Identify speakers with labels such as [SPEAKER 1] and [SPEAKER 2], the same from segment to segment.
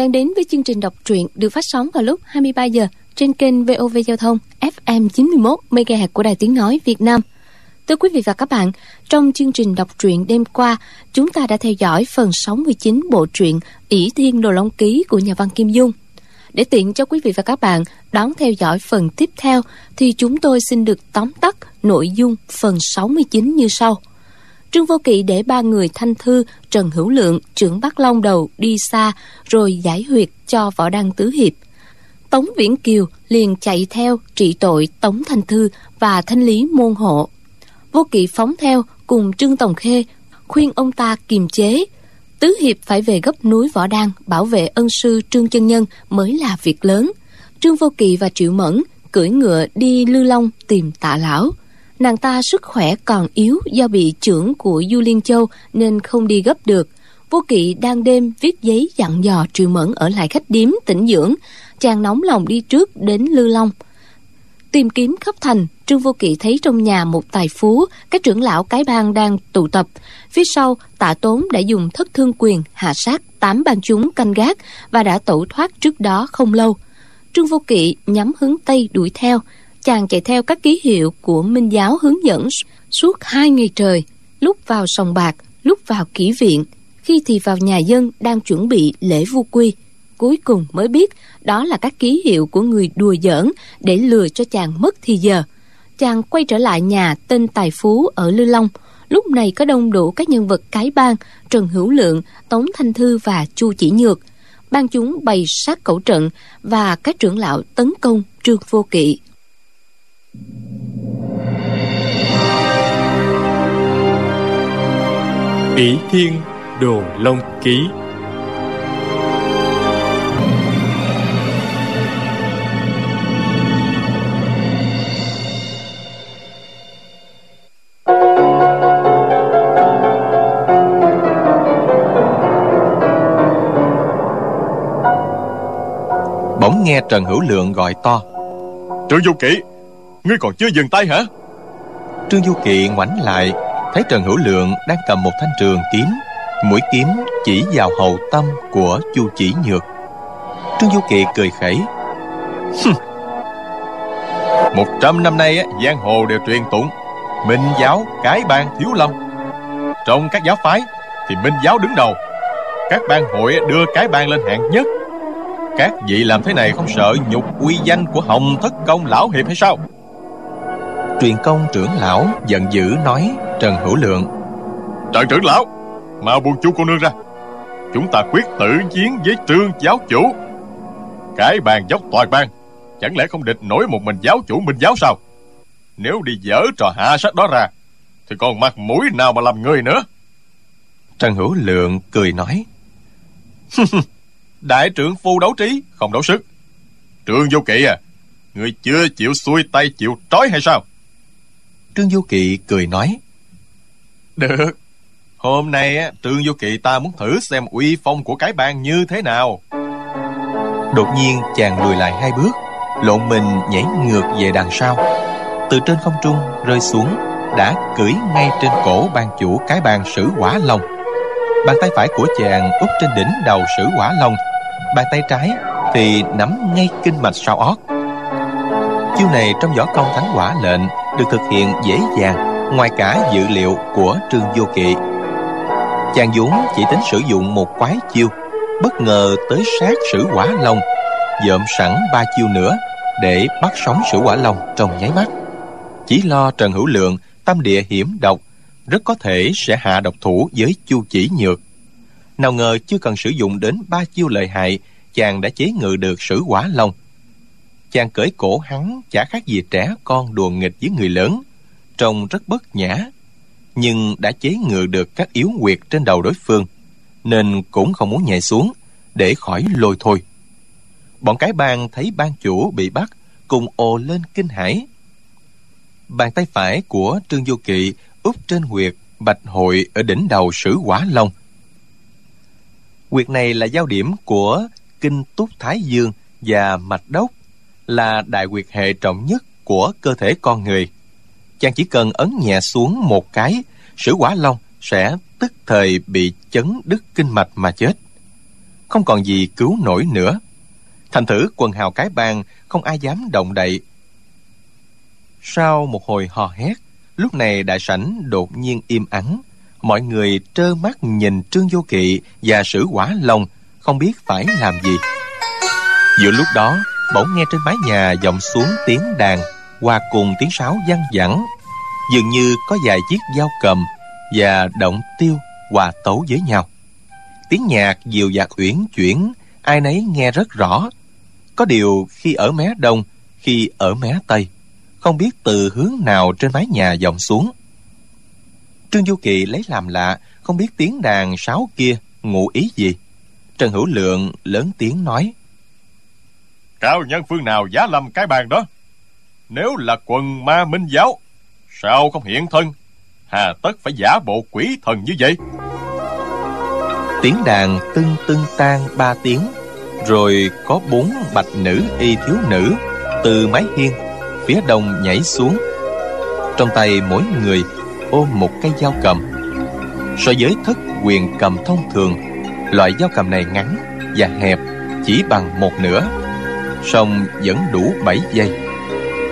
[SPEAKER 1] Đang đến với chương trình đọc truyện được phát sóng vào lúc 23 giờ trên kênh VOV Giao thông FM 91 MHz của Đài Tiếng nói Việt Nam. Thưa quý vị và các bạn, trong chương trình đọc truyện đêm qua, chúng ta đã theo dõi phần 69 bộ truyện ỷ Thiên Đồ Long Ký của nhà văn Kim Dung. Để tiện cho quý vị và các bạn đón theo dõi phần tiếp theo thì chúng tôi xin được tóm tắt nội dung phần 69 như sau. Trương Vô Kỵ để ba người Thanh Thư, Trần Hữu Lượng, trưởng Bắc Long Đầu đi xa rồi giải huyệt cho Võ Đăng Tứ Hiệp. Tống Viễn Kiều liền chạy theo trị tội Tống Thanh Thư và thanh lý môn hộ. Vô Kỵ phóng theo cùng Trương Tòng Khê khuyên ông ta kiềm chế. Tứ Hiệp phải về gấp núi Võ Đăng bảo vệ ân sư Trương Chân Nhân mới là việc lớn. Trương Vô Kỵ và Triệu Mẫn cưỡi ngựa đi Lư Long tìm tạ lão Nàng ta sức khỏe còn yếu do bị trưởng của Du Liên Châu nên không đi gấp được. Vô kỵ đang đêm viết giấy dặn dò Triệu Mẫn ở lại khách điếm tĩnh dưỡng. Chàng nóng lòng đi trước đến Lư Long. Tìm kiếm khắp thành, Trương Vô Kỵ thấy trong nhà một tài phú, các trưởng lão cái bang đang tụ tập. Phía sau, tạ tốn đã dùng thất thương quyền hạ sát tám bang chúng canh gác và đã tẩu thoát trước đó không lâu. Trương Vô Kỵ nhắm hướng Tây đuổi theo, chàng chạy theo các ký hiệu của Minh giáo hướng dẫn suốt hai ngày trời, lúc vào sòng bạc, lúc vào kỹ viện, khi thì vào nhà dân đang chuẩn bị lễ vu quy. Cuối cùng mới biết đó là các ký hiệu của người đùa giỡn để lừa cho chàng mất thì giờ. Chàng quay trở lại nhà tên Tài Phú ở Lư Long. Lúc này có đông đủ các nhân vật cái bang, Trần Hữu Lượng, Tống Thanh Thư và Chu Chỉ Nhược. Ban chúng bày sát cẩu trận và các trưởng lão tấn công Trương Vô Kỵ.
[SPEAKER 2] Bỉ Thiên Đồ Long Ký.
[SPEAKER 3] Bỗng nghe Trần Hữu Lượng gọi to.
[SPEAKER 4] Trương Du Kỵ Ngươi còn chưa dừng tay hả?
[SPEAKER 3] Trương Du Kỵ ngoảnh lại thấy Trần Hữu Lượng đang cầm một thanh trường kiếm mũi kiếm chỉ vào hầu tâm của Chu Chỉ Nhược. Trương Du Kỵ cười khẩy.
[SPEAKER 4] Một trăm năm nay giang hồ đều truyền tụng Minh giáo cái bang thiếu long Trong các giáo phái Thì minh giáo đứng đầu Các bang hội đưa cái bang lên hạng nhất. Các vị làm thế này không sợ nhục uy danh của Hồng Thất Công Lão Hiệp hay sao
[SPEAKER 3] Truyền công trưởng lão giận dữ nói Trần Hữu Lượng.
[SPEAKER 4] Trần trưởng lão Mau buông chú cô nương ra. Chúng ta quyết tử chiến với trương giáo chủ. Cái bàn dốc toàn bang Chẳng lẽ không địch nổi một mình giáo chủ minh giáo sao? Nếu đi dở trò hạ sách đó ra Thì còn mặt mũi nào mà làm người nữa?
[SPEAKER 3] Trần Hữu Lượng cười nói
[SPEAKER 4] Đại trưởng phu đấu trí Không đấu sức. Trương Vô Kỵ à Người chưa chịu xuôi tay chịu trói hay sao
[SPEAKER 3] Trương Du Kỵ cười nói
[SPEAKER 4] Được. Hôm nay á, Trương Du Kỵ ta muốn thử xem uy phong của cái bang như thế nào.
[SPEAKER 3] Đột nhiên chàng lùi lại hai bước Lộn mình nhảy ngược về đằng sau. Từ trên không trung rơi xuống Đã cưỡi ngay trên cổ ban chủ cái bang sử quả long. Bàn tay phải của chàng úp trên đỉnh đầu sử quả long. Bàn tay trái thì nắm ngay kinh mạch sau ót Chiêu này trong võ công thánh quả lệnh được thực hiện dễ dàng ngoài cả dự liệu của Trương Vô Kỵ. Chàng Dũng chỉ tính sử dụng một quái chiêu, bất ngờ tới sát sử quả long, dợm sẵn ba chiêu nữa để bắt sống sử quả long trong nháy mắt. Chỉ lo Trần Hữu Lượng tâm địa hiểm độc, rất có thể sẽ hạ độc thủ với Chu Chỉ Nhược. Nào ngờ chưa cần sử dụng đến ba chiêu lợi hại, chàng đã chế ngự được sử quả long chàng cởi cổ hắn chả khác gì trẻ con đùa nghịch với người lớn. Trông rất bất nhã, nhưng đã chế ngự được các yếu quyệt trên đầu đối phương, nên cũng không muốn nhảy xuống để khỏi lôi thôi. Bọn cái bang thấy ban chủ bị bắt, cùng ồ lên kinh hãi. Bàn tay phải của trương du kỵ úp trên huyệt bạch hội ở đỉnh đầu sử quả long. Huyệt này là giao điểm của kinh túc thái dương và mạch đốc là đại quyệt hệ trọng nhất của cơ thể con người. Chàng chỉ cần ấn nhẹ xuống một cái, sử quả long sẽ tức thời bị chấn đứt kinh mạch mà chết. không còn gì cứu nổi nữa thành thử quần hào cái bang không ai dám động đậy sau một hồi hò hét lúc này đại sảnh đột nhiên im ắng mọi người trơ mắt nhìn trương vô kỵ và sử quả long không biết phải làm gì giữa lúc đó bỗng nghe trên mái nhà vọng xuống tiếng đàn hòa cùng tiếng sáo văng vẳng. Dường như có vài chiếc dao cầm và động tiêu hòa tấu với nhau. Tiếng nhạc dịu dạt uyển chuyển, ai nấy nghe rất rõ. Có điều khi ở mé đông, khi ở mé tây, không biết từ hướng nào trên mái nhà vọng xuống. Trương du kỳ lấy làm lạ, không biết tiếng đàn sáo kia ngụ ý gì. Trần hữu lượng lớn tiếng nói
[SPEAKER 4] cao nhân phương nào giá lâm cái bàn đó? Nếu là quần ma minh giáo, sao không hiện thân? Hà tất phải giả bộ quỷ thần như vậy.
[SPEAKER 3] Tiếng đàn tưng tưng tan ba tiếng, rồi có bốn bạch nữ y thiếu nữ từ mái hiên phía đông nhảy xuống. Trong tay mỗi người ôm một cây dao cầm. So với thất quyền cầm thông thường, loại dao cầm này ngắn và hẹp chỉ bằng một nửa song vẫn đủ bảy giây.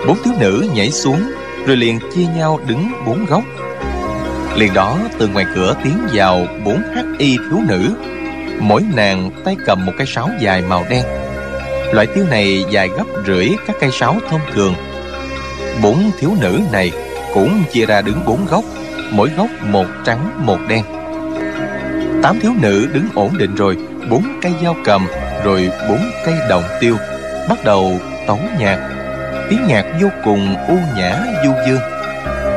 [SPEAKER 3] Bốn thiếu nữ nhảy xuống, rồi liền chia nhau đứng bốn góc. Liền đó, từ ngoài cửa tiến vào bốn hắc y thiếu nữ. Mỗi nàng tay cầm một cây sáo dài màu đen. Loại tiêu này dài gấp rưỡi các cây sáo thông thường. Bốn thiếu nữ này cũng chia ra đứng bốn góc, mỗi góc một trắng, một đen. Tám thiếu nữ đứng ổn định rồi, bốn cây dao cầm, rồi bốn cây đồng tiêu bắt đầu tấu nhạc. Tiếng nhạc vô cùng u nhã, du dương.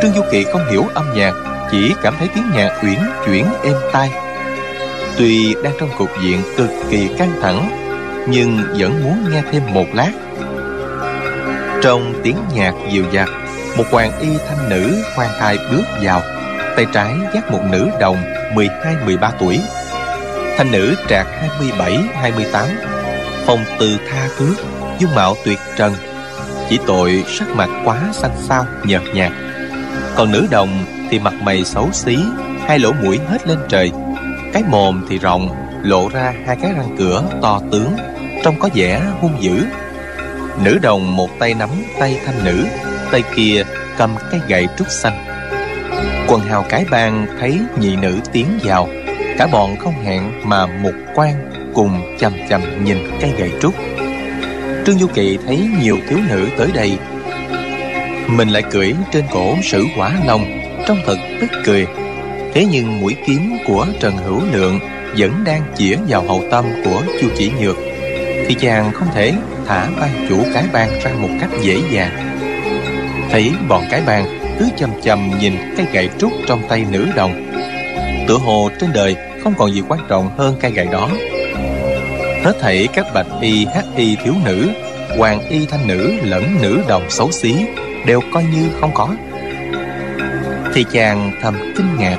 [SPEAKER 3] Trương du kỳ không hiểu âm nhạc, chỉ cảm thấy tiếng nhạc uyển chuyển êm tai. Tuy đang trong cục diện cực kỳ căng thẳng, nhưng vẫn muốn nghe thêm một lát. Trong tiếng nhạc dịu dàng, một hoàng y thanh nữ khoan thai bước vào. Tay trái dắt một nữ đồng 12-13 tuổi. Thanh nữ trạc 27-28 phong từ tha thước dung mạo tuyệt trần. Chỉ tội sắc mặt quá xanh xao, nhợt nhạt. Còn nữ đồng thì mặt mày xấu xí, hai lỗ mũi hết lên trời. Cái mồm thì rộng, lộ ra hai cái răng cửa to tướng, trông có vẻ hung dữ. Nữ đồng một tay nắm tay thanh nữ, tay kia cầm cây gậy trúc xanh. Quần hào cái bang thấy nhị nữ tiến vào, cả bọn không hẹn mà một quan cùng chầm chầm nhìn cây gậy trúc trương du kỳ thấy nhiều thiếu nữ tới đây. Mình lại cưỡi trên cổ sử quả lòng Trong thật tức cười. Thế nhưng mũi kiếm của trần hữu lượng vẫn đang chĩa vào hậu tâm của chu chỉ nhược, thì chàng không thể thả ban chủ cái bang ra một cách dễ dàng. Thấy bọn cái bang cứ chầm chầm nhìn cây gậy trúc trong tay nữ đồng, tựa hồ trên đời không còn gì quan trọng hơn cây gậy đó hết thảy các bạch y, hắc y thiếu nữ, hoàng y thanh nữ, lẫn nữ đồng xấu xí, đều coi như không có. Thì chàng thầm kinh ngạc,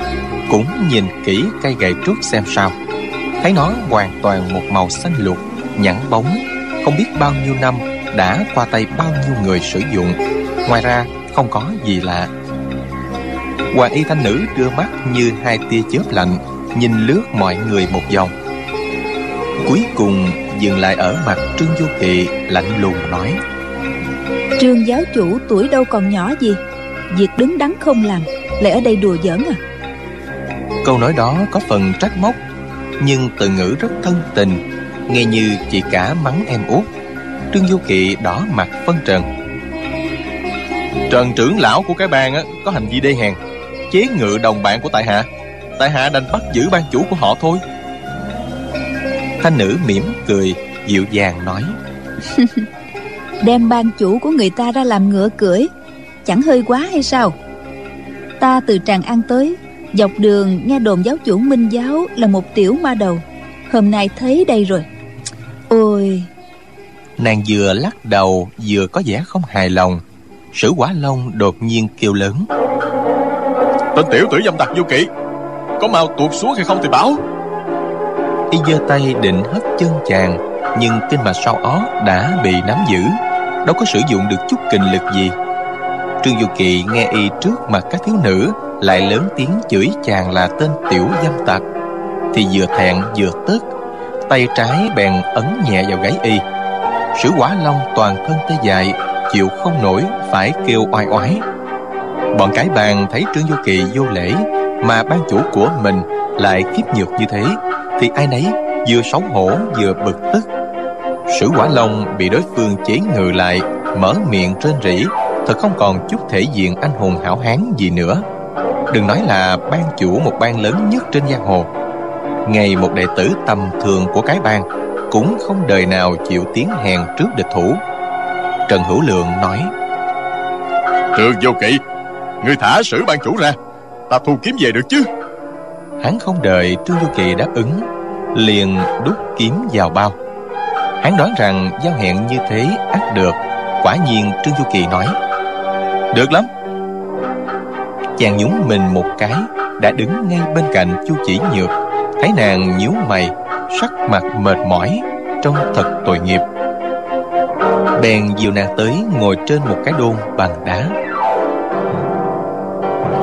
[SPEAKER 3] cũng nhìn kỹ cây gậy trúc xem sao. Thấy nó hoàn toàn một màu xanh lục nhẵn bóng, không biết bao nhiêu năm đã qua tay bao nhiêu người sử dụng. Ngoài ra, không có gì lạ. Hoàng y thanh nữ đưa mắt như hai tia chớp lạnh, nhìn lướt mọi người một vòng cuối cùng dừng lại ở mặt trương vô kỵ lạnh lùng nói.
[SPEAKER 5] Trương giáo chủ tuổi đâu còn nhỏ gì? Việc đứng đắn không làm lại ở đây đùa giỡn à?
[SPEAKER 3] Câu nói đó có phần trách móc nhưng từ ngữ rất thân tình nghe như chị cả mắng em út trương vô kỵ đỏ mặt phân trần. Trần trưởng lão của cái bang á có hành vi đê hèn chế ngự đồng bạn của tại hạ. Tại hạ đành bắt giữ ban chủ của họ thôi thanh nữ mỉm cười dịu dàng nói.
[SPEAKER 5] Đem ban chủ của người ta ra làm ngựa cưỡi chẳng hơi quá hay sao? Ta từ tràng an tới dọc đường nghe đồn giáo chủ minh giáo là một tiểu ma đầu. Hôm nay thấy đây rồi. Ôi!
[SPEAKER 3] Nàng vừa lắc đầu vừa có vẻ không hài lòng. Sử quả long đột nhiên kêu lớn.
[SPEAKER 4] Tên tiểu tử dâm tặc vô kỵ có mau tuột xuống hay không thì báo
[SPEAKER 3] y giơ tay định hất chân chàng, nhưng kinh mạch sau ó đã bị nắm giữ. Đâu có sử dụng được chút kinh lực gì. Trương du kỳ nghe y trước mặt các thiếu nữ lại lớn tiếng chửi chàng là tên tiểu dâm tặc. Thì vừa thẹn vừa tức, tay trái bèn ấn nhẹ vào gáy y. Sử quả long toàn thân tê dại, chịu không nổi, phải kêu oai oái. Bọn cái bàn thấy trương Du kỳ vô lễ, mà ban chủ của mình lại kiếp nhược như thế thì ai nấy vừa xấu hổ vừa bực tức. Sử quả long bị đối phương chế ngự lại, mở miệng trên rỉ, thật không còn chút thể diện anh hùng hảo hán gì nữa. Đừng nói là ban chủ một bang lớn nhất trên giang hồ. Ngày một đệ tử tầm thường của cái bang cũng không đời nào chịu tiếng hèn trước địch thủ. Trần hữu lượng nói
[SPEAKER 4] trương vô kỵ người thả sử ban chủ ra, ta thu kiếm về được chứ?
[SPEAKER 3] Hắn không đợi trương du kỳ đáp ứng, liền đút kiếm vào bao. Hắn đoán rằng giao hẹn như thế ắt được, quả nhiên trương du kỳ nói, được lắm. Chàng nhúng mình một cái, đã đứng ngay bên cạnh chu chỉ nhược. Thấy nàng nhíu mày, sắc mặt mệt mỏi, trông thật tội nghiệp. Bèn dìu nàng tới ngồi trên một cái đôn bằng đá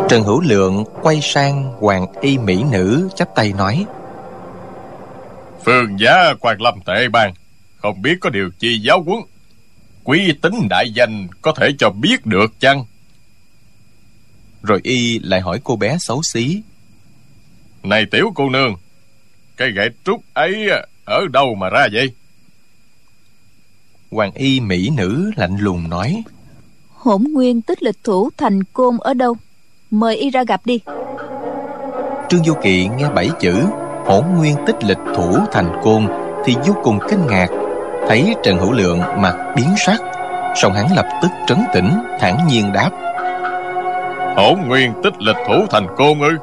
[SPEAKER 3] trần hữu lượng quay sang hoàng y mỹ nữ chắp tay nói
[SPEAKER 4] phương giá quan lâm tệ bang không biết có điều chi giáo huấn. Quý tính đại danh có thể cho biết được chăng?
[SPEAKER 3] Rồi y lại hỏi cô bé xấu xí
[SPEAKER 4] này tiểu cô nương cái gậy trúc ấy ở đâu mà ra vậy?
[SPEAKER 3] Hoàng y mỹ nữ lạnh lùng nói
[SPEAKER 5] hỗn nguyên tích lịch thủ thành côn ở đâu mời y ra gặp đi.
[SPEAKER 3] Trương vô kỵ nghe bảy chữ hỗn nguyên tích lịch thủ thành côn thì vô cùng kinh ngạc. Thấy trần hữu lượng mặt biến sắc song hắn lập tức trấn tĩnh thản nhiên đáp.
[SPEAKER 4] Hỗn nguyên tích lịch thủ thành côn ư?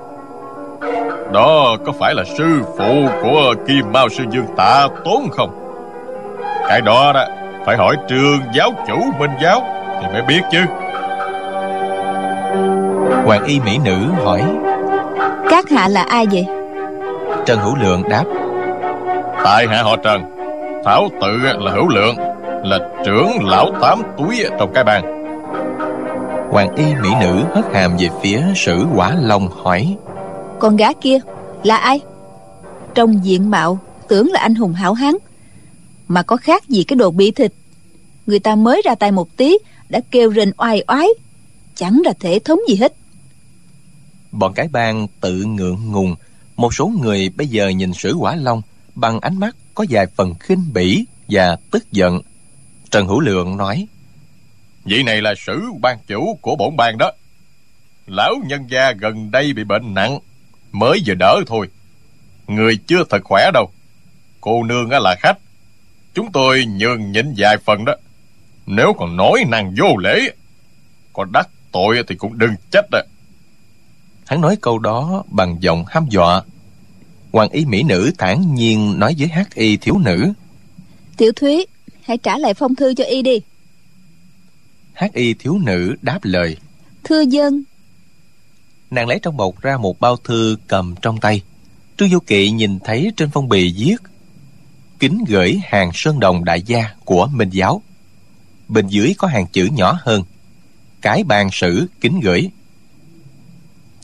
[SPEAKER 4] Đó có phải là sư phụ của kim mao sư dương tạ tốn không? Cái đó đó phải hỏi trường giáo chủ minh giáo thì mới biết chứ
[SPEAKER 3] hoàng y mỹ nữ hỏi.
[SPEAKER 5] Các hạ là ai vậy?
[SPEAKER 3] Trần hữu lượng đáp.
[SPEAKER 4] Tại hạ họ trần. Thảo tự là hữu lượng là trưởng lão tám túi trong cái bàn
[SPEAKER 3] hoàng y mỹ nữ hất hàm về phía sử quả long hỏi.
[SPEAKER 5] Con gái kia là ai? Trong diện mạo tưởng là anh hùng hảo hán. Mà có khác gì cái đồ bị thịt? Người ta mới ra tay một tí đã kêu rền oai oái. Chẳng là thể thống gì hết
[SPEAKER 3] bọn cái bang tự ngượng ngùng. Một số người bây giờ nhìn sử quả long bằng ánh mắt có vài phần khinh bỉ và tức giận. Trần hữu lượng nói,
[SPEAKER 4] vị này là sử ban chủ của bổn bang đó. Lão nhân gia gần đây bị bệnh nặng, mới vừa đỡ thôi. Người chưa thật khỏe đâu. Cô nương là khách. Chúng tôi nhường nhịn vài phần đó. Nếu còn nói nàng vô lễ còn đắc tội thì cũng đừng trách đó
[SPEAKER 3] hắn nói câu đó bằng giọng hăm dọa. Hoàng y mỹ nữ thản nhiên nói với hắc y thiếu nữ
[SPEAKER 5] tiểu thúy hãy trả lại phong thư cho y đi.
[SPEAKER 3] Hắc y thiếu nữ đáp lời
[SPEAKER 5] thưa dân.
[SPEAKER 3] Nàng lấy trong bọc ra một bao thư cầm trong tay. Trương du kỵ nhìn thấy trên phong bì viết kính gửi hàng sơn đồng đại gia của minh giáo. Bên dưới có hàng chữ nhỏ hơn cái bàn sử kính gửi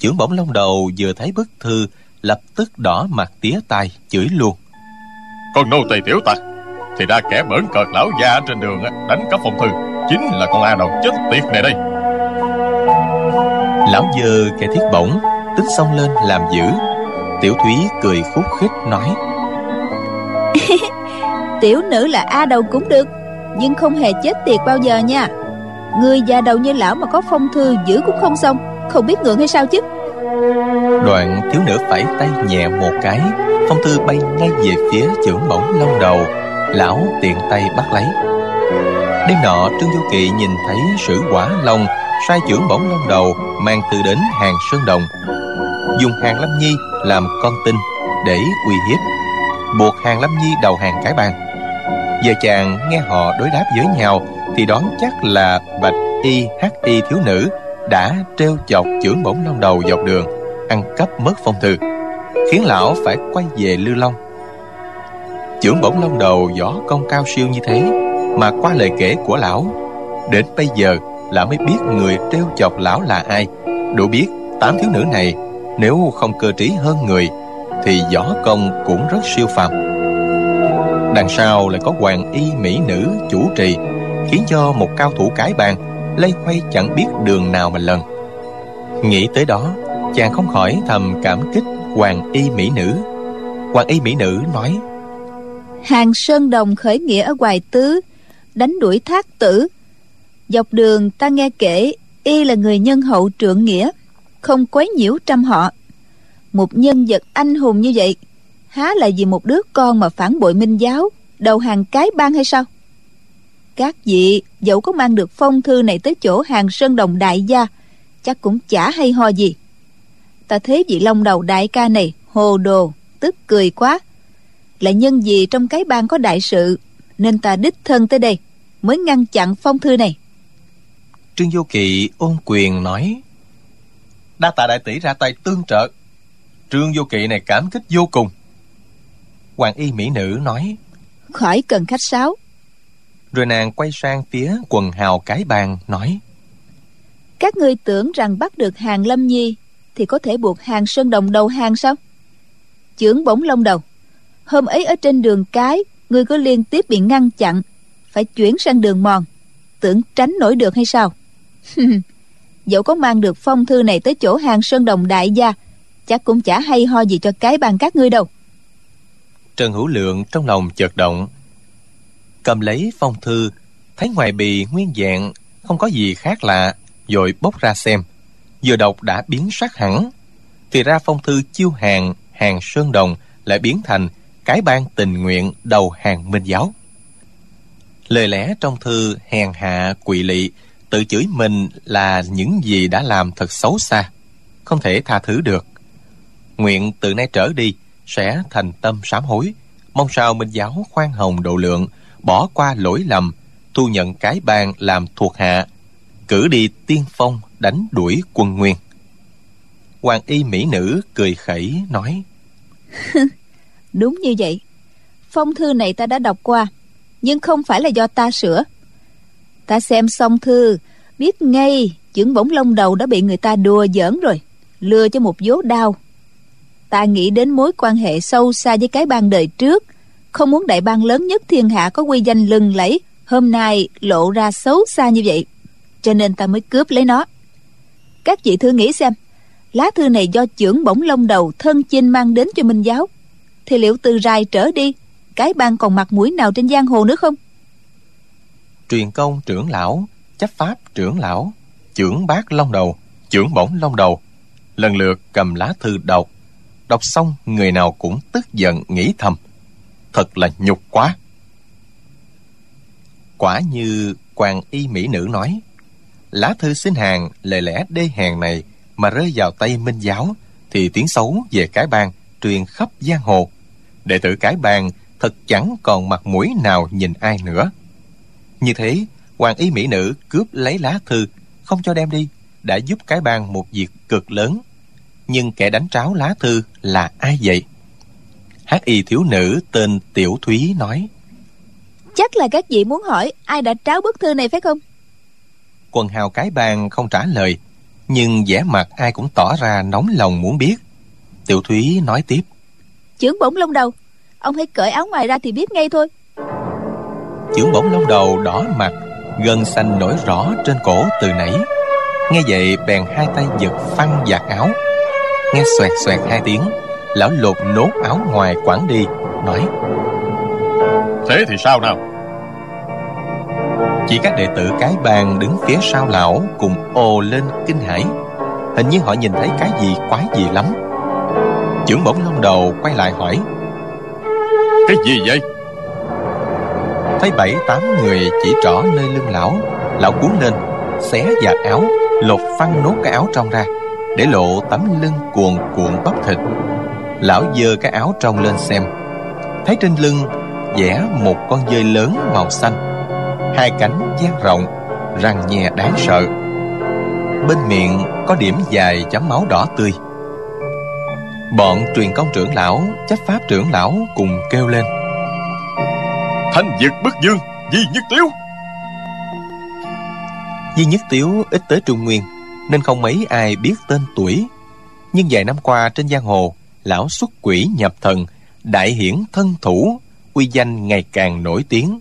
[SPEAKER 3] trưởng bổng lông đầu vừa thấy bức thư lập tức đỏ mặt tía tai chửi luôn.
[SPEAKER 4] Con nô tỳ tiểu tặc thì ra kẻ bỡn cợt lão già trên đường đánh cắp phong thư chính là con a đầu chết tiệt này đây.
[SPEAKER 3] Lão dơ kẻ thiết bổng tính xông lên làm dữ. Tiểu thúy cười khúc khích nói.
[SPEAKER 5] Tiểu nữ là a đầu cũng được nhưng không hề chết tiệt bao giờ nha. Người già đầu như lão mà có phong thư giữ cũng không xong không biết ngượng hay sao chứ?
[SPEAKER 3] Đoạn thiếu nữ phải tay nhẹ một cái, phong thư bay ngay về phía trưởng bổng long đầu. Lão tiện tay bắt lấy. Đêm nọ, trương du kỵ nhìn thấy sử quả long sai trưởng bổng long đầu mang từ đến hàng sơn đồng. Dùng hàng lâm nhi làm con tin để uy hiếp. Buộc hàng lâm nhi đầu hàng cái bàn. giờ chàng nghe họ đối đáp với nhau thì đoán chắc là bạch y hắc y thiếu nữ đã treo chọc trưởng bổng long đầu dọc đường, ăn cắp mất phong thư, khiến lão phải quay về lưu long. Trưởng bổng long đầu võ công cao siêu như thế mà qua lời kể của lão, đến bây giờ lão mới biết người treo chọc lão là ai. Đủ biết tám thiếu nữ này, nếu không cơ trí hơn người, thì võ công cũng rất siêu phàm. Đằng sau lại có hoàng y mỹ nữ chủ trì, Khiến cho một cao thủ cái bàn Lây quay chẳng biết đường nào mà lần. Nghĩ tới đó, Chàng không khỏi thầm cảm kích Hoàng y mỹ nữ. Hoàng y mỹ nữ nói,
[SPEAKER 5] Hàng Sơn Đồng khởi nghĩa ở Hoài Tứ, Đánh đuổi thác tử. Dọc đường, ta nghe kể, Y là người nhân hậu trượng nghĩa, Không quấy nhiễu trăm họ. Một nhân vật anh hùng như vậy, Há là vì một đứa con mà phản bội minh giáo, Đầu hàng cái bang hay sao? Các vị dẫu có mang được phong thư này Tới chỗ hàng Sơn Đồng đại gia Chắc cũng chả hay ho gì. Ta thấy vị long đầu đại ca này Hồ đồ tức cười quá. Là nhân gì trong cái bang có đại sự nên ta đích thân tới đây mới ngăn chặn phong thư này.
[SPEAKER 3] Trương vô kỵ ôn quyền nói đa tạ đại tỷ ra tay tương trợ. Trương vô kỵ này cảm kích vô cùng. Hoàng y mỹ nữ nói
[SPEAKER 5] khỏi cần khách sáo
[SPEAKER 3] rồi nàng quay sang phía quần hào cái bang nói
[SPEAKER 5] các ngươi tưởng rằng bắt được hàng lâm nhi thì có thể buộc hàng sơn đồng đầu hàng sao? Chưởng bổng lông đầu. Hôm ấy ở trên đường cái ngươi có liên tiếp bị ngăn chặn phải chuyển sang đường mòn. Tưởng tránh nổi được hay sao? Dẫu có mang được phong thư này tới chỗ hàng sơn đồng đại gia chắc cũng chả hay ho gì cho cái bàn các ngươi đâu.
[SPEAKER 3] Trần hữu lượng trong lòng chợt động cầm lấy phong thư, thấy ngoài bì nguyên dạng, không có gì khác lạ, rồi bốc ra xem. Vừa đọc đã biến sắc hẳn. Thì ra phong thư chiêu hàng hàng sơn đồng lại biến thành cái ban tình nguyện đầu hàng minh giáo. Lời lẽ trong thư hèn hạ quỵ lị, tự chửi mình là những gì đã làm thật xấu xa, không thể tha thứ được. Nguyện từ nay trở đi sẽ thành tâm sám hối, mong sao minh giáo khoan hồng độ lượng bỏ qua lỗi lầm, thu nhận cái bang làm thuộc hạ, cử đi tiên phong đánh đuổi quân nguyên. Hoàng y mỹ nữ cười khẩy nói,
[SPEAKER 5] đúng như vậy. Phong thư này ta đã đọc qua, nhưng không phải là do ta sửa. Ta xem xong thư, biết ngay chưởng bổng lông đầu đã bị người ta đùa giỡn rồi, lừa cho một vố đau. Ta nghĩ đến mối quan hệ sâu xa với cái bang đời trước không muốn đại bang lớn nhất thiên hạ có quy danh lừng lẫy, hôm nay lộ ra xấu xa như vậy. Cho nên ta mới cướp lấy nó. Các vị thử nghĩ xem, lá thư này do trưởng bổng lông đầu thân chinh mang đến cho minh giáo. Thì liệu từ rài trở đi, cái bang còn mặt mũi nào trên giang hồ nữa không?
[SPEAKER 3] Truyền công trưởng lão, chấp pháp trưởng lão, trưởng bác long đầu, trưởng bổng long đầu. Lần lượt cầm lá thư đọc đọc xong, người nào cũng tức giận nghĩ thầm thật là nhục quá. Quả như quan y mỹ nữ nói, lá thư xin hàng lời lẽ đê hèn này mà rơi vào tay minh giáo thì tiếng xấu về cái bang truyền khắp giang hồ. Đệ tử cái bang thật chẳng còn mặt mũi nào nhìn ai nữa. Như thế hoàng y mỹ nữ cướp lấy lá thư, không cho đem đi, đã giúp cái bang một việc cực lớn. Nhưng kẻ đánh tráo lá thư là ai vậy? Hát y thiếu nữ tên tiểu thúy nói.
[SPEAKER 5] Chắc là các vị muốn hỏi ai đã tráo bức thư này phải không?
[SPEAKER 3] Quần hào cái bang không trả lời nhưng vẻ mặt ai cũng tỏ ra nóng lòng muốn biết. Tiểu thúy nói tiếp.
[SPEAKER 5] Chưởng bổng lông đầu ông hãy cởi áo ngoài ra thì biết ngay thôi.
[SPEAKER 3] Chưởng bổng lông đầu đỏ mặt gân xanh nổi rõ trên cổ từ nãy. Nghe vậy bèn hai tay giật phăng giặt áo. Nghe xoẹt xoẹt hai tiếng lão lột nốt áo ngoài quẳng đi nói
[SPEAKER 4] thế thì sao nào?
[SPEAKER 3] Chỉ các đệ tử cái bàn đứng phía sau lão cùng ồ lên kinh hãi. Hình như họ nhìn thấy cái gì quái gì lắm. Chưởng bổng lông đầu quay lại hỏi
[SPEAKER 4] cái gì vậy?
[SPEAKER 3] Thấy bảy tám người chỉ trỏ nơi lưng lão lão cuốn lên xé giặt áo lột phăng nốt cái áo trong ra để lộ tấm lưng cuồn cuộn bắp thịt lão giơ cái áo trong lên xem. Thấy trên lưng vẽ một con dơi lớn màu xanh. Hai cánh dang rộng răng nhè đáng sợ. Bên miệng có điểm dài chấm máu đỏ tươi. Bọn truyền công trưởng lão chấp pháp trưởng lão cùng kêu lên.
[SPEAKER 4] Thanh diệt bức dương di nhất tiếu.
[SPEAKER 3] Di nhất tiếu ít tới trung nguyên nên không mấy ai biết tên tuổi. Nhưng vài năm qua trên giang hồ lão xuất quỷ nhập thần, đại hiển thân thủ, uy danh ngày càng nổi tiếng.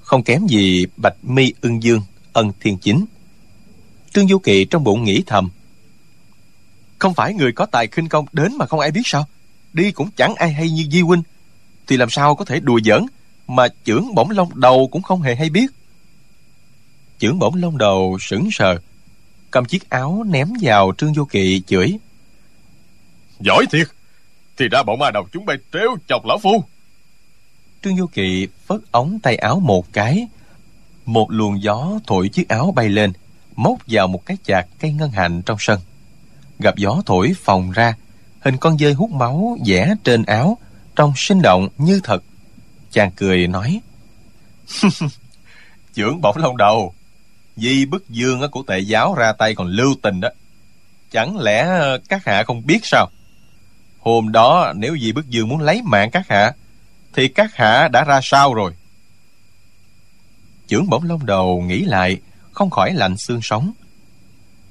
[SPEAKER 3] Không kém gì bạch mi ưng dương, ân thiên chính. Trương du kỳ trong bụng nghĩ thầm, không phải người có tài khinh công đến mà không ai biết sao? Đi cũng chẳng ai hay như di huynh, thì làm sao có thể đùa giỡn mà chưởng bổng lông đầu cũng không hề hay biết? Chưởng bổng lông đầu sững sờ, cầm chiếc áo ném vào trương du kỳ chửi
[SPEAKER 4] giỏi thiệt. Thì ra bọn ma đầu chúng bay trêu chọc lão phu.
[SPEAKER 3] Trương vô kỵ phất ống tay áo một cái. Một luồng gió thổi chiếc áo bay lên móc vào một cái chạc cây ngân hạnh trong sân. Gặp gió thổi phồng ra hình con dơi hút máu vẽ trên áo trông sinh động như thật. Chàng cười nói trưởng bổng lông đầu. Di bức dương của tệ giáo ra tay còn lưu tình đó. Chẳng lẽ các hạ không biết sao hôm đó, nếu di bức dương muốn lấy mạng các hạ, thì các hạ đã ra sao rồi? Trưởng bổng lông đầu nghĩ lại, không khỏi lạnh xương sống.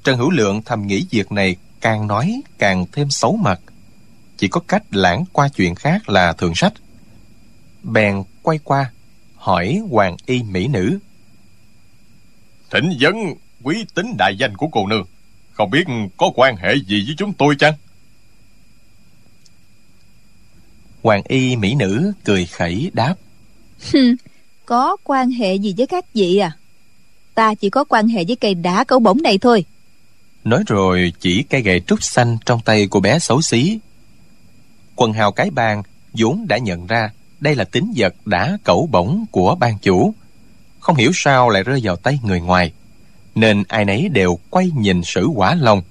[SPEAKER 3] Trần hữu lượng thầm nghĩ việc này càng nói càng thêm xấu mặt. Chỉ có cách lãng qua chuyện khác là thường sách. Bèn quay qua, hỏi hoàng y mỹ nữ.
[SPEAKER 4] Thỉnh vấn quý tính đại danh của cô nương, không biết có quan hệ gì với chúng tôi chăng?
[SPEAKER 3] Hoàng y mỹ nữ cười khẩy đáp.
[SPEAKER 5] Có quan hệ gì với các vị à? Ta chỉ có quan hệ với cây đá cẩu bổng này thôi.
[SPEAKER 3] Nói rồi chỉ cây gậy trúc xanh trong tay của bé xấu xí. Quần hào cái bang vốn đã nhận ra đây là tính vật đã cẩu bổng của ban chủ. Không hiểu sao lại rơi vào tay người ngoài nên ai nấy đều quay nhìn sử quả long.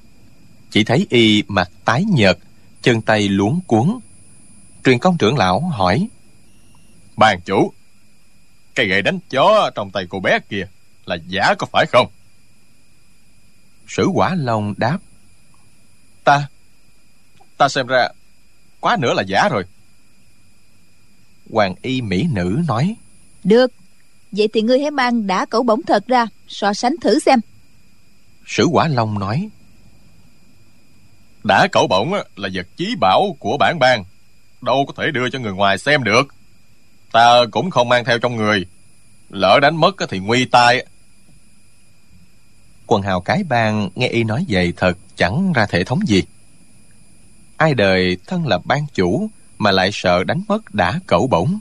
[SPEAKER 3] Chỉ thấy y mặt tái nhợt chân tay luống cuống truyền công trưởng lão hỏi.
[SPEAKER 4] Ban chủ cây gậy đánh chó trong tay cô bé kia là giả có phải không?
[SPEAKER 3] Sử quả long đáp.
[SPEAKER 4] Ta ta xem ra quá nữa là giả rồi.
[SPEAKER 3] Hoàng y mỹ nữ nói.
[SPEAKER 5] Được vậy thì ngươi hãy mang đá cẩu bổng thật ra so sánh thử xem.
[SPEAKER 3] Sử quả long nói.
[SPEAKER 4] Đá cẩu bổng là vật chí bảo của bản bang đâu có thể đưa cho người ngoài xem được. Ta cũng không mang theo trong người. Lỡ đánh mất thì nguy tai
[SPEAKER 3] quần hào cái bang nghe y nói vậy thật chẳng ra thể thống gì. Ai đời thân là ban chủ mà lại sợ đánh mất đã cẩu bổng.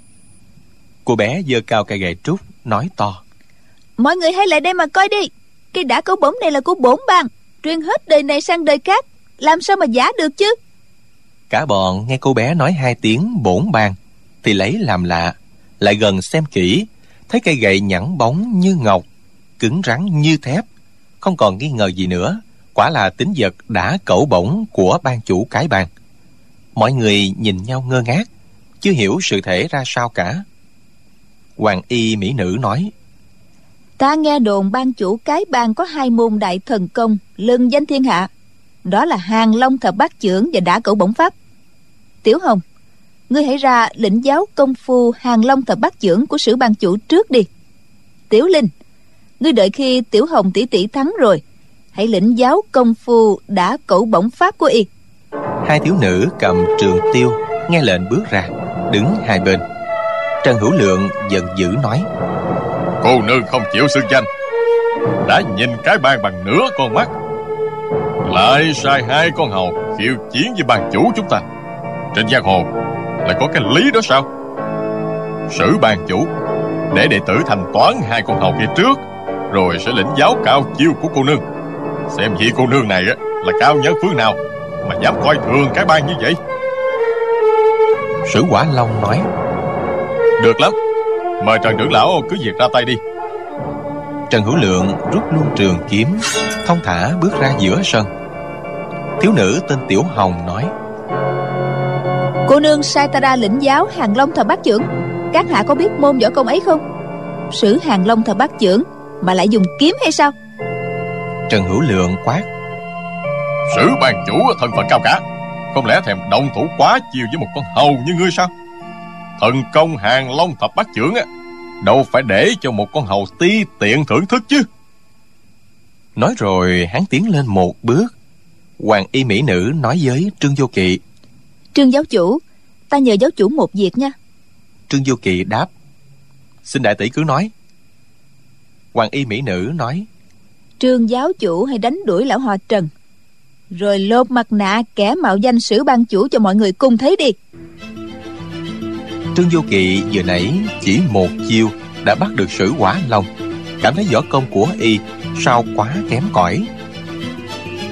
[SPEAKER 3] Cô bé giơ cao cây gậy trúc nói to.
[SPEAKER 5] Mọi người hãy lại đây mà coi đi. Cây đã cẩu bổng này là của bổn bang. Truyền hết đời này sang đời khác. Làm sao mà giả được chứ
[SPEAKER 3] cả bọn nghe cô bé nói hai tiếng bổn bang thì lấy làm lạ, lại gần xem kỹ, thấy cây gậy nhẵn bóng như ngọc, cứng rắn như thép. Không còn nghi ngờ gì nữa, quả là tính vật đã cẩu bổng của ban chủ cái bang mọi người nhìn nhau ngơ ngác, chưa hiểu sự thể ra sao cả. Hoàng y mỹ nữ nói,
[SPEAKER 5] ta nghe đồn ban chủ cái bang có hai môn đại thần công, lừng danh thiên hạ đó là hàng long thập bát chưởng và đả cẩu bổng pháp. Tiểu hồng ngươi hãy ra lĩnh giáo công phu hàng long thập bát chưởng của sử ban chủ trước đi. Tiểu linh ngươi đợi khi tiểu hồng tỷ tỷ thắng rồi hãy lĩnh giáo công phu đã cẩu bổng pháp của y.
[SPEAKER 3] Hai thiếu nữ cầm trường tiêu nghe lệnh bước ra đứng hai bên. Trần hữu lượng giận dữ nói
[SPEAKER 4] cô nương không chịu xưng danh đã nhìn cái ban bằng nửa con mắt lại sai hai con hầu khiêu chiến với ban chủ chúng ta. Trên giang hồ lại có cái lý đó sao? Sử ban chủ để đệ tử thành toán hai con hầu kia trước rồi sẽ lĩnh giáo cao chiêu của cô nương. Xem vị cô nương này là cao nhân phương nào mà dám coi thường cái ban như vậy?
[SPEAKER 3] Sử quả long nói.
[SPEAKER 4] Được lắm. Mời trần trưởng lão cứ việc ra tay đi.
[SPEAKER 3] Trần hữu lượng rút luôn trường kiếm thông thả bước ra giữa sân thiếu nữ tên tiểu hồng nói
[SPEAKER 5] cô nương sai ta ra lĩnh giáo hàng long thờ bát trưởng các hạ có biết môn võ công ấy không? Sử hàng long thờ bát trưởng mà lại dùng kiếm hay sao?
[SPEAKER 3] Trần hữu lượng quát
[SPEAKER 4] sử ban chủ thân phận cao cả không lẽ thèm động thủ quá chiều với một con hầu như ngươi sao? Thần công hàng long thập bát trưởng á đâu phải để cho một con hầu ti tiện thưởng thức chứ.
[SPEAKER 3] Nói rồi hắn tiến lên một bước hoàng y mỹ nữ nói với trương vô kỵ.
[SPEAKER 5] Trương giáo chủ ta nhờ giáo chủ một việc nha.
[SPEAKER 3] Trương Du Kỵ đáp. Xin đại tỷ cứ nói. Hoàng y mỹ nữ nói.
[SPEAKER 5] Trương giáo chủ hay đánh đuổi lão hòa Trần. Rồi lột mặt nạ kẻ mạo danh sử ban chủ cho mọi người cùng thấy đi.
[SPEAKER 3] Trương Du Kỵ vừa nãy chỉ một chiêu đã bắt được sử quả long Cảm thấy võ công của y sao quá kém cỏi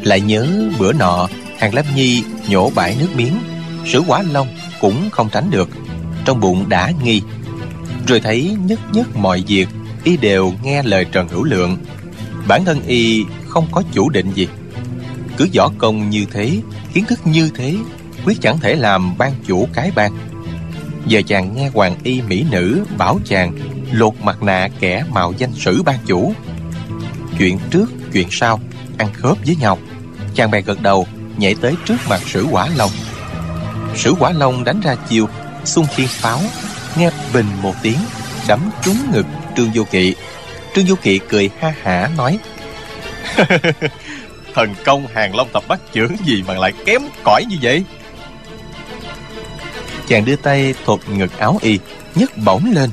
[SPEAKER 3] lại nhớ bữa nọ, Hàng Lâm Nhi nhổ bãi nước miếng. Sử quả long cũng không tránh được, Trong bụng đã nghi. Rồi thấy nhất nhất mọi việc, Y đều nghe lời Trần Hữu Lượng. Bản thân Y không có chủ định gì. Cứ võ công như thế, Kiến thức như thế, Quyết chẳng thể làm ban chủ cái ban. Giờ chàng nghe hoàng y mỹ nữ Bảo chàng lột mặt nạ kẻ mạo danh sử ban chủ. Chuyện trước, chuyện sau, Ăn khớp với nhau. Chàng bèn gật đầu, Nhảy tới trước mặt sử quả long. Sử quả long đánh ra chiều Xung thiên pháo, Nghe bình một tiếng, Đấm trúng ngực Trương Vô Kỵ. Trương Vô Kỵ cười ha hả, nói,
[SPEAKER 4] Thần công hàng long tập bắt chưởng gì mà lại kém cỏi như vậy?
[SPEAKER 3] Chàng đưa tay thột ngực áo y, nhấc bổng lên.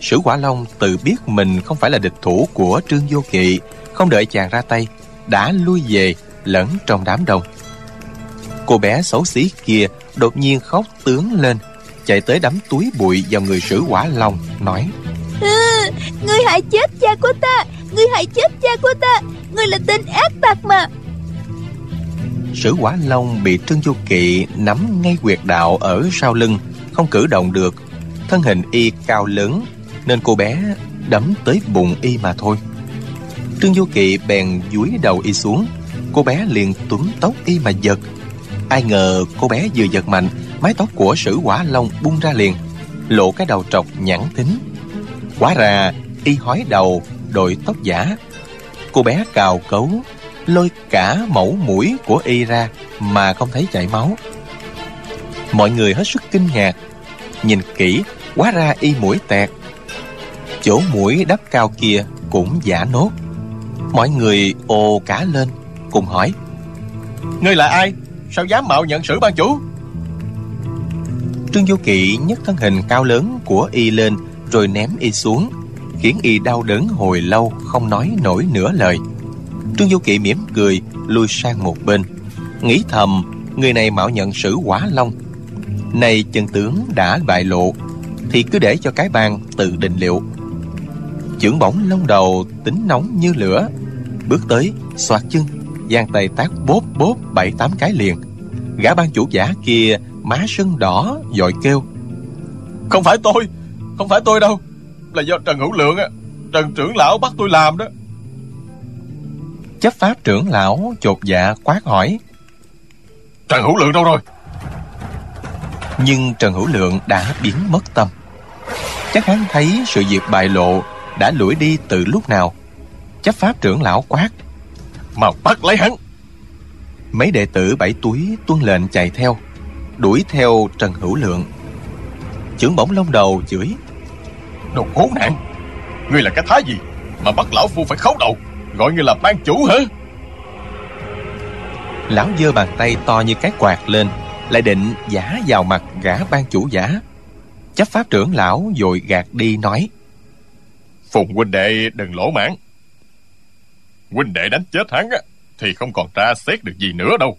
[SPEAKER 3] Sử quả long tự biết mình không phải là địch thủ của Trương Vô Kỵ, Không đợi chàng ra tay, Đã lui về lẫn trong đám đông. Cô bé xấu xí kia đột nhiên khóc tướng lên Chạy tới đắm túi bụi vào người sử quả long Nói
[SPEAKER 5] à, Ngươi hại chết cha của ta Ngươi hại chết cha của ta Ngươi là tên ác tặc mà.
[SPEAKER 3] Sử quả long bị Trương Du Kỵ nắm ngay quyệt đạo ở sau lưng Không cử động được. Thân hình y cao lớn Nên cô bé đấm tới bụng y mà thôi. Trương Du Kỵ bèn dúi đầu y xuống Cô bé liền túm tóc y mà giật. Ai ngờ cô bé vừa giật mạnh, Mái tóc của sử quả long bung ra liền, Lộ cái đầu trọc nhẵn thính Quá ra, y hói đầu đội tóc giả. Cô bé cào cấu, Lôi cả mẫu mũi của y ra Mà không thấy chảy máu. Mọi người hết sức kinh ngạc, Nhìn kỹ, Quá ra y mũi tẹt. Chỗ mũi đắp cao kia cũng giả nốt. Mọi người ồ cả lên. Cùng hỏi.
[SPEAKER 4] Ngươi là ai? Sao dám mạo nhận sử ban chủ?
[SPEAKER 3] Trương Vô Kỵ nhấc thân hình cao lớn của y lên, Rồi ném y xuống, Khiến y đau đớn hồi lâu, Không nói nổi nửa lời. Trương Vô Kỵ mỉm cười Lui sang một bên. Nghĩ thầm, Người này mạo nhận sử quả long. Này chân tướng đã bại lộ, Thì cứ để cho cái bang tự định liệu. Chưởng bổng lông đầu tính nóng như lửa, Bước tới xoạt chân giang tay tác bốp bốp bảy tám cái liền. Gã ban chủ giả kia má sưng đỏ dội kêu
[SPEAKER 4] không phải tôi không phải tôi đâu là do trần hữu lượng á trần trưởng lão bắt tôi làm đó.
[SPEAKER 3] Chấp pháp trưởng lão chột dạ quát hỏi
[SPEAKER 4] trần hữu lượng đâu rồi?
[SPEAKER 3] Nhưng trần hữu lượng đã biến mất tâm. Chắc hắn thấy sự việc bại lộ đã lủi đi từ lúc nào. Chấp pháp trưởng lão quát
[SPEAKER 4] mau bắt lấy hắn.
[SPEAKER 3] Mấy đệ tử bảy túi tuân lệnh chạy theo, đuổi theo trần hữu lượng. Chưởng bổng lông đầu chửi,
[SPEAKER 4] đồ khốn nạn, ngươi là cái thái gì mà bắt lão phu phải khấu đầu, gọi ngươi là ban chủ hả?
[SPEAKER 3] Lão giơ bàn tay to như cái quạt lên, lại định giả vào mặt gã ban chủ giả. Chấp pháp trưởng lão vội gạt đi, nói,
[SPEAKER 4] phùng huynh đệ đừng lỗ mãn huynh đệ đánh chết hắn á thì không còn tra xét được gì nữa đâu.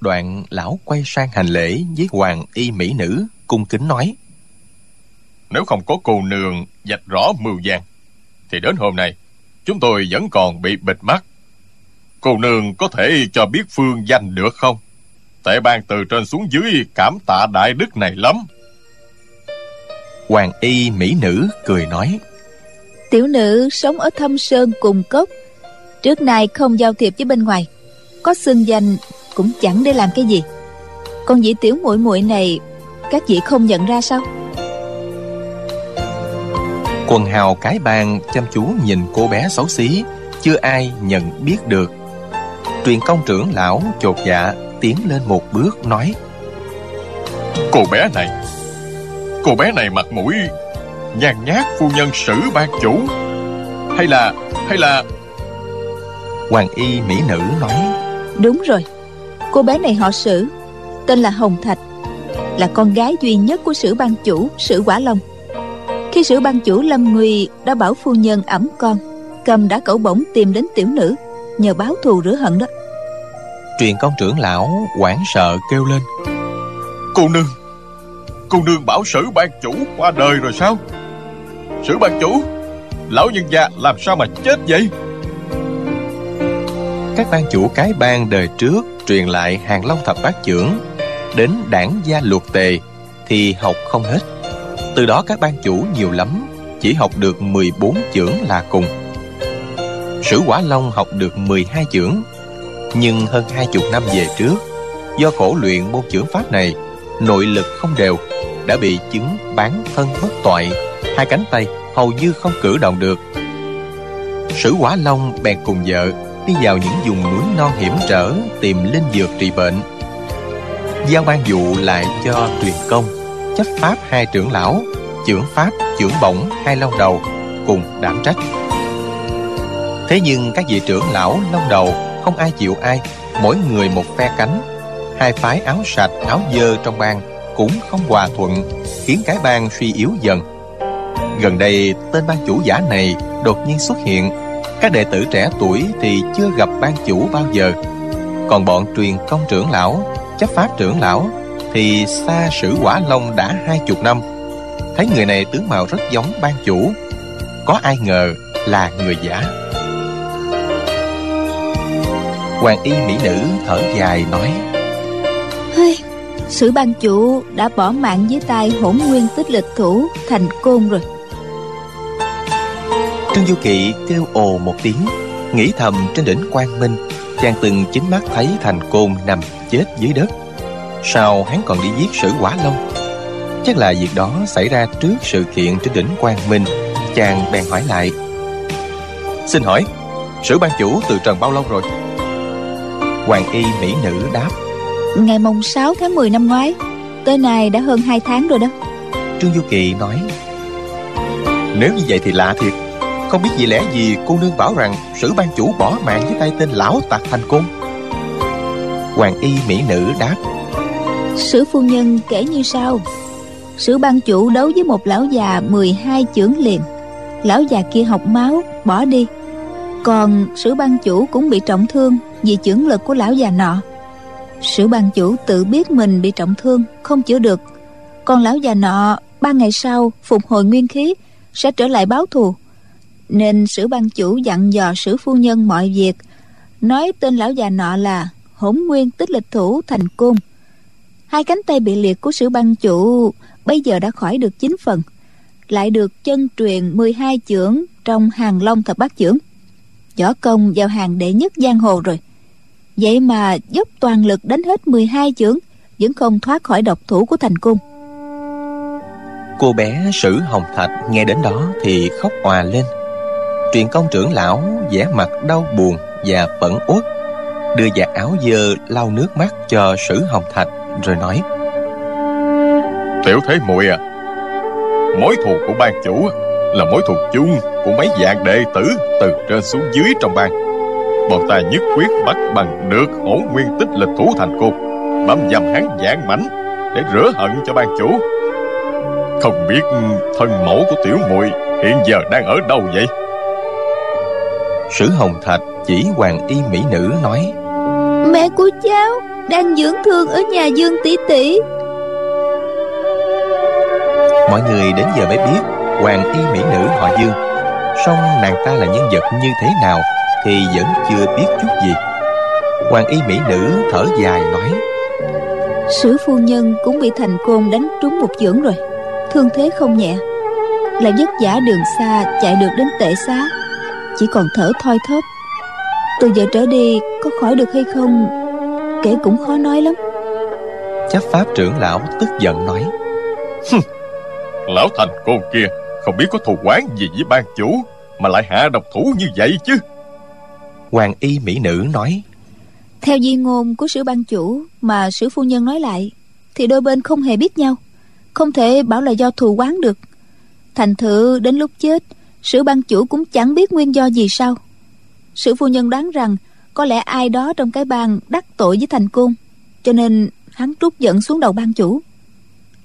[SPEAKER 3] Đoạn lão quay sang hành lễ với hoàng y mỹ nữ cung kính nói.
[SPEAKER 4] Nếu không có cô nương dạch rõ mưu gian thì đến hôm nay chúng tôi vẫn còn bị bịt mắt. Cô nương có thể cho biết phương danh được không? Tệ ban từ trên xuống dưới cảm tạ đại đức này lắm.
[SPEAKER 3] Hoàng y mỹ nữ cười nói
[SPEAKER 5] Tiểu nữ sống ở thâm sơn cùng cốc. Trước nay không giao thiệp với bên ngoài Có xưng danh cũng chẳng để làm cái gì. Còn vị tiểu muội muội này Các vị không nhận ra sao?
[SPEAKER 3] Quần hào cái bang chăm chú nhìn cô bé xấu xí Chưa ai nhận biết được. Truyền công trưởng lão chột dạ Tiến lên một bước nói
[SPEAKER 4] Cô bé này Cô bé này mặt mũi nhàn nhát phu nhân sử ban chủ. Hay là hay là
[SPEAKER 3] hoàng y mỹ nữ nói
[SPEAKER 5] đúng rồi cô bé này họ sử tên là hồng thạch là con gái duy nhất của sử ban chủ sử quả long. Khi sử ban chủ lâm nguy đã bảo phu nhân ẩm con cầm đã cẩu bổng tìm đến tiểu nữ nhờ báo thù rửa hận đó.
[SPEAKER 3] Truyền công trưởng lão hoảng sợ kêu lên
[SPEAKER 4] cô nương cô nương bảo sử ban chủ qua đời rồi sao? Sử ban chủ, lão nhân gia làm sao mà chết vậy?
[SPEAKER 3] Các ban chủ cái bang đời trước truyền lại hàng long thập bát chưởng đến đảng gia luật tề thì học không hết. Từ đó các ban chủ nhiều lắm, chỉ học được 14 chưởng là cùng. Sử quả long học được 12 chưởng nhưng hơn hai chục năm về trước, do khổ luyện môn chưởng pháp này nội lực không đều, đã bị chứng bán thân bất toại. Hai cánh tay hầu như không cử động được. Sử quả long bèn cùng vợ đi vào những vùng núi non hiểm trở tìm linh dược trị bệnh. Giao ban dụ lại cho truyền công chấp pháp hai trưởng lão, trưởng pháp, trưởng bổng, hai long đầu cùng đảm trách. Thế nhưng các vị trưởng lão long đầu không ai chịu ai, mỗi người một phe cánh hai phái áo sạch, áo dơ trong bang cũng không hòa thuận, khiến cái bang suy yếu dần. Gần đây, tên ban chủ giả này đột nhiên xuất hiện. Các đệ tử trẻ tuổi thì chưa gặp ban chủ bao giờ. Còn bọn truyền công trưởng lão, chấp pháp trưởng lão thì xa sử quả long đã hai chục năm. Thấy người này tướng mạo rất giống ban chủ, có ai ngờ là người giả. Hoàng y mỹ nữ thở dài nói
[SPEAKER 5] Hơi, sử ban chủ đã bỏ mạng dưới tay hỗn nguyên tích lịch thủ thành côn rồi.
[SPEAKER 3] Trương du kỵ kêu ồ một tiếng nghĩ thầm trên đỉnh quang minh chàng từng chính mắt thấy thành côn nằm chết dưới đất. Sao hắn còn đi giết sử quả long? Chắc là việc đó xảy ra trước sự kiện trên đỉnh quang minh chàng bèn hỏi lại. Xin hỏi sử ban chủ từ trần bao lâu rồi? Hoàng y mỹ nữ đáp
[SPEAKER 5] ngày mùng 6 tháng 10 năm ngoái tới nay đã hơn 2 tháng rồi đó.
[SPEAKER 3] Trương du kỳ nói nếu như vậy thì lạ thiệt. Không biết vì lẽ gì cô nương bảo rằng sử ban chủ bỏ mạng với tay tên lão tạc thành côn. Hoàng y mỹ nữ đáp
[SPEAKER 5] sử phu nhân kể như sau. Sử ban chủ đấu với một lão già 12 chưởng liền. Lão già kia học máu bỏ đi. Còn sử ban chủ cũng bị trọng thương vì chưởng lực của lão già nọ sử ban chủ tự biết mình bị trọng thương, không chữa được. Còn lão già nọ, ba ngày sau, phục hồi nguyên khí, sẽ trở lại báo thù. Nên sử ban chủ dặn dò sử phu nhân mọi việc. Nói tên lão già nọ là hỗn nguyên tích lịch thủ thành côn hai cánh tay bị liệt của sử ban chủ bây giờ đã khỏi được chín phần, lại được chân truyền 12 chưởng trong hàng long thập bát chưởng. Võ công vào hàng đệ nhất giang hồ rồi vậy mà dốc toàn lực đánh hết 12 chưởng vẫn không thoát khỏi độc thủ của thành cung.
[SPEAKER 3] Cô bé sử hồng thạch nghe đến đó thì khóc òa lên. Truyền công trưởng lão vẻ mặt đau buồn và bẩn uất đưa vạt áo dơ lau nước mắt cho sử hồng thạch rồi nói.
[SPEAKER 4] Tiểu thế muội à mối thù của ban chủ là mối thù chung của mấy dạng đệ tử từ trên xuống dưới trong bang bọn ta nhất quyết bắt bằng được hổ nguyên tích lịch thủ thành côn băm dầm hắn dạng mảnh để rửa hận cho ban chủ. Không biết thân mẫu của tiểu muội hiện giờ đang ở đâu vậy?
[SPEAKER 3] Sử hồng thạch chỉ hoàng y mỹ nữ nói
[SPEAKER 5] mẹ của cháu đang dưỡng thương ở nhà dương tỷ tỷ.
[SPEAKER 3] Mọi người đến giờ mới biết hoàng y mỹ nữ họ dương song nàng ta là nhân vật như thế nào thì vẫn chưa biết chút gì. Hoàng y mỹ nữ thở dài nói
[SPEAKER 5] sử phu nhân cũng bị thành côn đánh trúng một chưởng rồi. Thương thế không nhẹ. Là vất vả đường xa chạy được đến tệ xá. Chỉ còn thở thoi thóp. Từ giờ trở đi có khỏi được hay không kể cũng khó nói lắm.
[SPEAKER 3] Chấp pháp trưởng lão tức giận nói
[SPEAKER 4] lão thành côn kia không biết có thù oán gì với ban chủ mà lại hạ độc thủ như vậy chứ
[SPEAKER 3] hoàng y mỹ nữ nói
[SPEAKER 5] theo di ngôn của sử ban chủ mà sử phu nhân nói lại thì đôi bên không hề biết nhau không thể bảo là do thù oán được. Thành thử đến lúc chết sử ban chủ cũng chẳng biết nguyên do gì sao. Sử phu nhân đoán rằng có lẽ ai đó trong cái bang đắc tội với thành cung cho nên hắn trút giận xuống đầu ban chủ.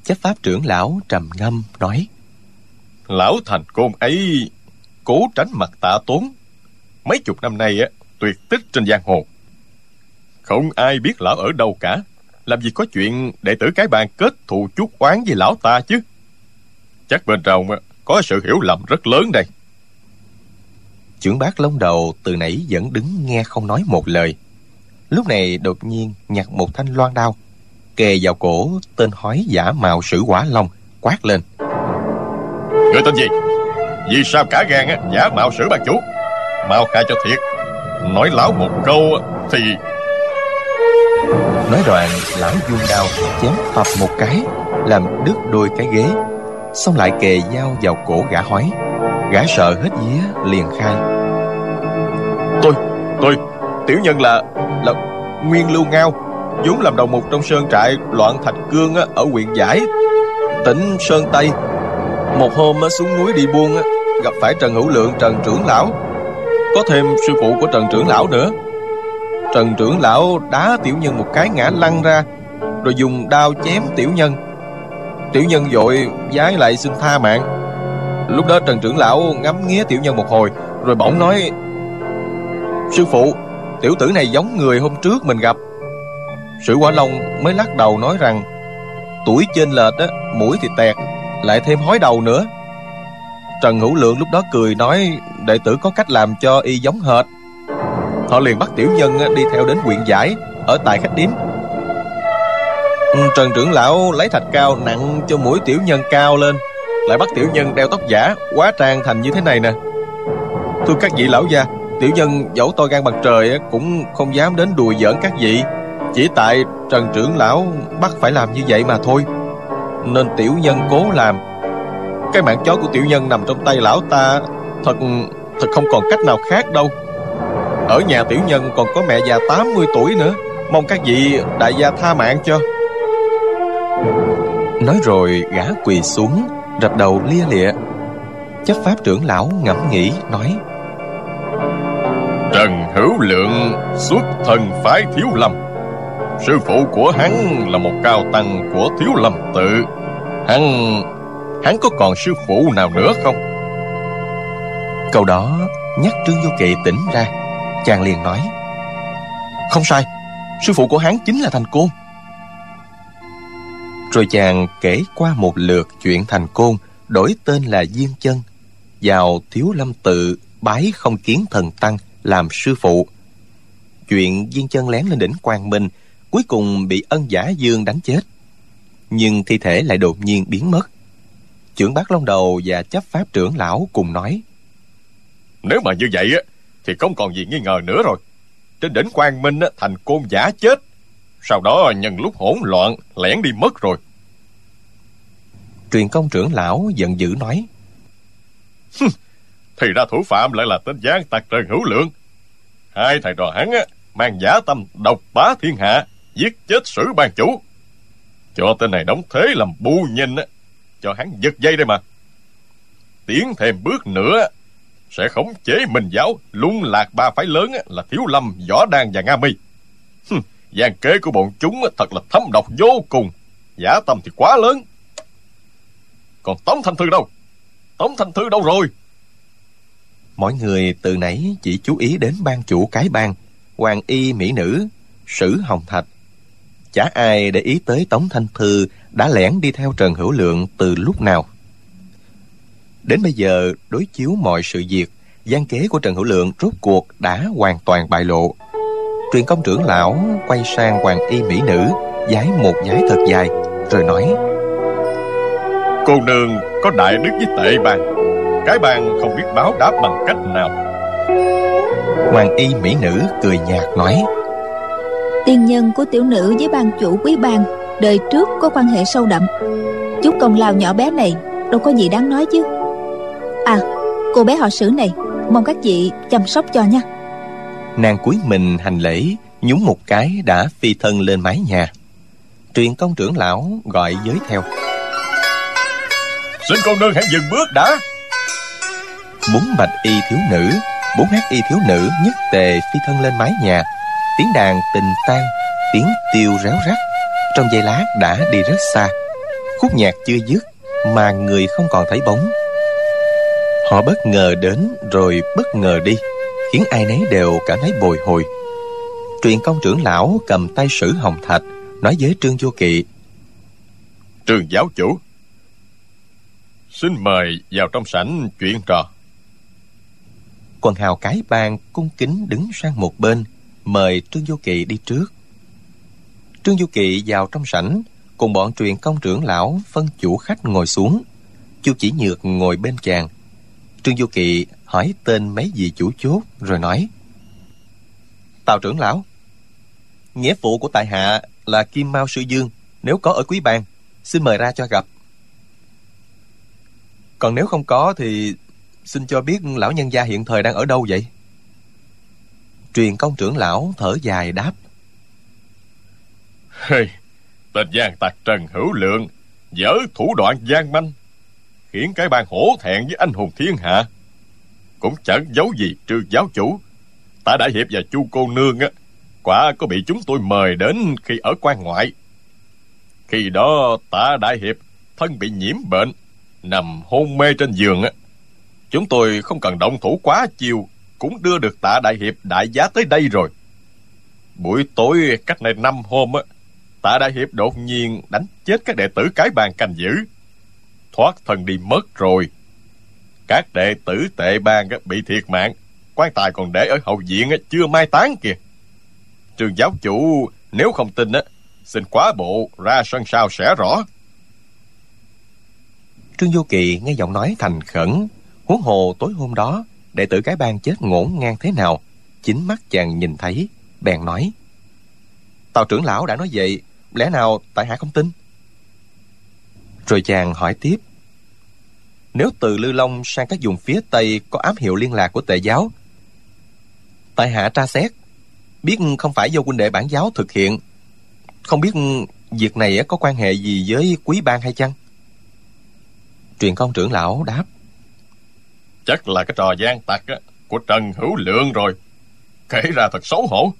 [SPEAKER 3] Chấp pháp trưởng lão trầm ngâm nói
[SPEAKER 4] Lão thành côn ấy Cố tránh mặt tạ tốn. Mấy chục năm nay á Tuyệt tích trên giang hồ. Không ai biết lão ở đâu cả. Làm gì có chuyện đệ tử cái bàn kết thù chuốc oán với lão ta chứ? Chắc bên trong có sự hiểu lầm rất lớn đây.
[SPEAKER 3] Trưởng bác lông đầu từ nãy vẫn đứng nghe không nói một lời. Lúc này đột nhiên nhặt một thanh loan đao Kề vào cổ tên hói giả mạo sử quả long Quát lên.
[SPEAKER 4] Người tên gì? Vì sao cả gan á, giả mạo sử ban chủ? Mau khai cho thiệt Nói lão một câu thì
[SPEAKER 3] Nói đoạn lão dung đao chém phập một cái Làm đứt đôi cái ghế. Xong lại kề dao vào cổ gã hói. Gã sợ hết vía liền khai. Tôi, tôi, tiểu nhân là Là Nguyên Lưu Ngao vốn làm đầu mục trong sơn trại loạn thạch cương ở huyện giải tỉnh sơn tây. Một hôm xuống núi đi buôn gặp phải trần hữu lượng trần trưởng lão có thêm sư phụ của trần trưởng lão nữa. Trần trưởng lão đá tiểu nhân một cái ngã lăn ra rồi dùng đao chém tiểu nhân. Tiểu nhân vội giái lại xin tha mạng. Lúc đó trần trưởng lão ngắm nghía tiểu nhân một hồi rồi bỗng nói sư phụ tiểu tử này giống người hôm trước mình gặp. Sử Quả Long mới lắc đầu nói rằng Tuổi trên lệch á, mũi thì tẹt Lại thêm hói đầu nữa. Trần Hữu Lượng lúc đó cười nói, Đệ tử có cách làm cho y giống hệt. Họ liền bắt tiểu nhân ờ, đi theo đến huyện giải, Ở tại khách điếm. Ừ, Trần trưởng lão lấy thạch cao nặng cho mũi tiểu nhân cao lên, Lại bắt tiểu nhân đeo tóc giả Quá trang thành như thế này nè. Thưa các vị lão gia, Tiểu nhân dẫu to gan bằng trời ờ, Cũng không dám đến đùa giỡn các vị. Chỉ tại Trần trưởng lão bắt phải làm như vậy mà thôi. Nên tiểu nhân cố làm. Cái mạng chó của tiểu nhân nằm trong tay lão ta, Thật thật không còn cách nào khác đâu. Ở nhà tiểu nhân còn có mẹ già 80 tuổi nữa, Mong các vị đại gia tha mạng cho. Nói rồi gã quỳ xuống Rập đầu lia lịa. Chấp pháp trưởng lão ngẫm nghĩ, nói,
[SPEAKER 4] Trần Hữu Lượng xuất thần phái thiếu lâm. Sư phụ của hắn là một cao tăng của Thiếu Lâm Tự. Hắn hắn có còn sư phụ nào nữa không?
[SPEAKER 3] Câu đó nhắc Trương Vô Kỵ tỉnh ra. Chàng liền nói, Không sai, Sư phụ của hắn chính là Thành Côn. Rồi chàng kể qua một lượt chuyện Thành Côn Đổi tên là Diên Chân, Vào Thiếu Lâm Tự Bái không kiến thần Tăng Làm sư phụ. Chuyện Diên Chân lén lên đỉnh Quang Minh, cuối cùng bị ân giả dương đánh chết. Nhưng thi thể lại đột nhiên biến mất trưởng bác long đầu và chấp pháp trưởng lão cùng nói.
[SPEAKER 4] Nếu mà như vậy á thì không còn gì nghi ngờ nữa rồi. Trên đỉnh quang minh á, thành côn giả chết. Sau đó nhân lúc hỗn loạn lẻn đi mất rồi.
[SPEAKER 3] Truyền công trưởng lão giận dữ nói.
[SPEAKER 4] Thì ra thủ phạm lại là tên gián tặc trần hữu lượng. Hai thầy trò hắn á mang giả tâm độc bá thiên hạ giết chết sử ban chủ. Cho tên này đóng thế làm bu nhìn á cho hắn giật dây đây mà. Tiến thêm bước nữa, sẽ khống chế mình giáo. Lung lạc ba phái lớn là thiếu lâm, võ đan và nga mi. Gian kế của bọn chúng thật là thâm độc vô cùng. Giả tâm thì quá lớn. Còn tống thanh thư đâu? Tống thanh thư đâu rồi?
[SPEAKER 3] Mọi người từ nãy chỉ chú ý đến ban chủ cái bang, hoàng y mỹ nữ, sử hồng thạch chả ai để ý tới Tống Thanh Thư đã lẻn đi theo Trần Hữu Lượng từ lúc nào. Đến bây giờ, đối chiếu mọi sự việc, gian kế của Trần Hữu Lượng rốt cuộc đã hoàn toàn bại lộ. Truyền công trưởng lão quay sang hoàng y mỹ nữ, giái một giái thật dài, rồi nói
[SPEAKER 4] Cô nương có đại đức với tệ bang, cái bang không biết báo đáp bằng cách nào.
[SPEAKER 3] Hoàng y mỹ nữ cười nhạt nói
[SPEAKER 5] tiên nhân của tiểu nữ với ban chủ quý bang đời trước có quan hệ sâu đậm. Chút công lao nhỏ bé này đâu có gì đáng nói chứ. À cô bé họ sử này mong các vị chăm sóc cho nha.
[SPEAKER 3] Nàng cúi mình hành lễ nhún một cái đã phi thân lên mái nhà. Truyền công trưởng lão gọi giới theo.
[SPEAKER 4] Xin con nương hãy dừng bước đã.
[SPEAKER 3] Bốn bạch y thiếu nữ bốn hát y thiếu nữ nhất tề phi thân lên mái nhà tiếng đàn tình tan tiếng tiêu réo rắt. Trong giây lát đã đi rất xa. Khúc nhạc chưa dứt mà người không còn thấy bóng. Họ bất ngờ đến rồi bất ngờ đi khiến ai nấy đều cảm thấy bồi hồi. Truyền công trưởng lão cầm tay sử hồng thạch nói với trương vô kỵ
[SPEAKER 4] trương giáo chủ xin mời vào trong sảnh chuyện trò.
[SPEAKER 3] Quần hào cái bang cung kính đứng sang một bên mời trương du kỵ đi trước. Trương du kỵ vào trong sảnh, cùng bọn truyền công trưởng lão phân chủ khách ngồi xuống. Chu chỉ nhược ngồi bên chàng. Trương du kỵ hỏi tên mấy vị chủ chốt, rồi nói, tào trưởng lão, nghĩa phụ của tại hạ là kim mao sư dương, nếu có ở quý bang, xin mời ra cho gặp. Còn nếu không có thì xin cho biết lão nhân gia hiện thời đang ở đâu vậy? Truyền công trưởng lão thở dài đáp.
[SPEAKER 4] Hey, tên gian tặc trần hữu lượng dở thủ đoạn gian manh khiến cái bang hổ thẹn với anh hùng thiên hạ. Cũng chẳng giấu gì trừ giáo chủ. Tạ đại hiệp và chu cô nương á quả có bị chúng tôi mời đến khi ở quan ngoại. Khi đó tạ đại hiệp thân bị nhiễm bệnh nằm hôn mê trên giường á. Chúng tôi không cần động thủ quá chiều cũng đưa được tạ đại hiệp đại giá tới đây rồi. Buổi tối cách này năm hôm á, tạ đại hiệp đột nhiên đánh chết các đệ tử cái bàn canh giữ, thoát thân đi mất rồi. Các đệ tử tệ bang bị thiệt mạng, quan tài còn để ở hậu viện chưa mai táng kìa. Trường giáo chủ, nếu không tin á, xin quá bộ ra sân sau sẽ rõ.
[SPEAKER 3] Trương vô kỳ nghe giọng nói thành khẩn, huống hồ tối hôm đó đệ tử cái bang chết ngổn ngang thế nào? Chính mắt chàng nhìn thấy, bèn nói, tào trưởng lão đã nói vậy, lẽ nào tại hạ không tin? Rồi chàng hỏi tiếp, nếu từ lư long sang các vùng phía tây có ám hiệu liên lạc của tề giáo, tại hạ tra xét, biết không phải do huynh đệ bản giáo thực hiện, không biết việc này có quan hệ gì với quý bang hay chăng? Truyền công trưởng lão đáp
[SPEAKER 4] chắc là cái trò gian tặc của trần hữu lượng rồi. Kể ra thật xấu hổ.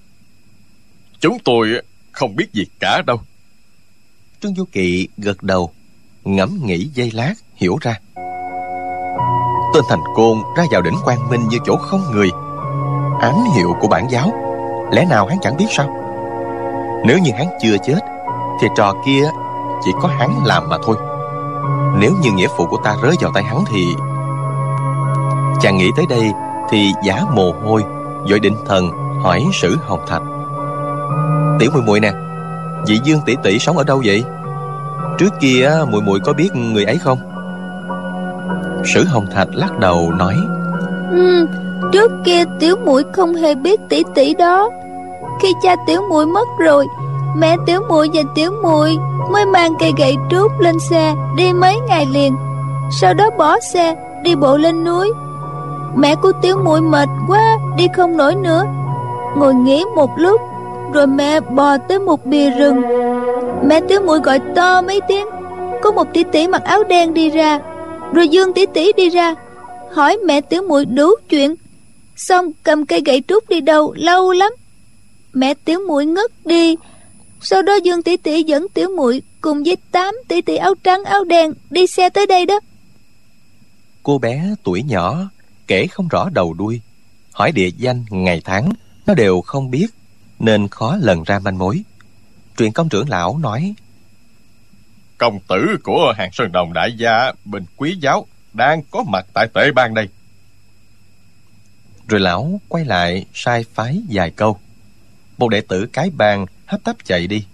[SPEAKER 4] Chúng tôi không biết gì cả đâu.
[SPEAKER 3] Trương du kỵ gật đầu, ngẫm nghĩ giây lát, hiểu ra. Tên thành côn ra vào đỉnh quang minh như chỗ không người. Ám hiệu của bản giáo, lẽ nào hắn chẳng biết sao? Nếu như hắn chưa chết, thì trò kia chỉ có hắn làm mà thôi. Nếu như nghĩa phụ của ta rơi vào tay hắn thì chàng nghĩ tới đây thì giả mồ hôi vội định thần hỏi sử hồng thạch. Tiểu muội muội nè vị dương tỷ tỷ sống ở đâu vậy? Trước kia muội muội có biết người ấy không? Sử hồng thạch lắc đầu nói
[SPEAKER 5] ừ, trước kia tiểu muội không hề biết tỷ tỷ đó. Khi cha tiểu muội mất rồi mẹ tiểu muội và tiểu muội mới mang cây gậy trúc lên xe đi mấy ngày liền. Sau đó bỏ xe đi bộ lên núi mẹ của tiểu muội mệt quá, đi không nổi nữa. Ngồi nghỉ một lúc, rồi mẹ bò tới một bìa rừng. Mẹ tiểu muội gọi to mấy tiếng. Có một tỷ tỷ mặc áo đen đi ra, rồi dương tỷ tỷ đi ra, hỏi mẹ tiểu muội đủ chuyện. Xong cầm cây gậy trúc đi đâu, lâu lắm. Mẹ tiểu muội ngất đi. Sau đó dương tỷ tỷ dẫn tiểu muội cùng với tám tỷ tỷ áo trắng, áo đen đi xe tới đây đó.
[SPEAKER 3] Cô bé tuổi nhỏ kể không rõ đầu đuôi. Hỏi địa danh ngày tháng nó đều không biết nên khó lần ra manh mối. Truyền công trưởng lão nói
[SPEAKER 4] công tử của hàng sơn đồng đại gia bên quý giáo đang có mặt tại tệ bang đây.
[SPEAKER 3] Rồi lão quay lại sai phái vài câu. Một đệ tử cái bang hấp tấp chạy đi.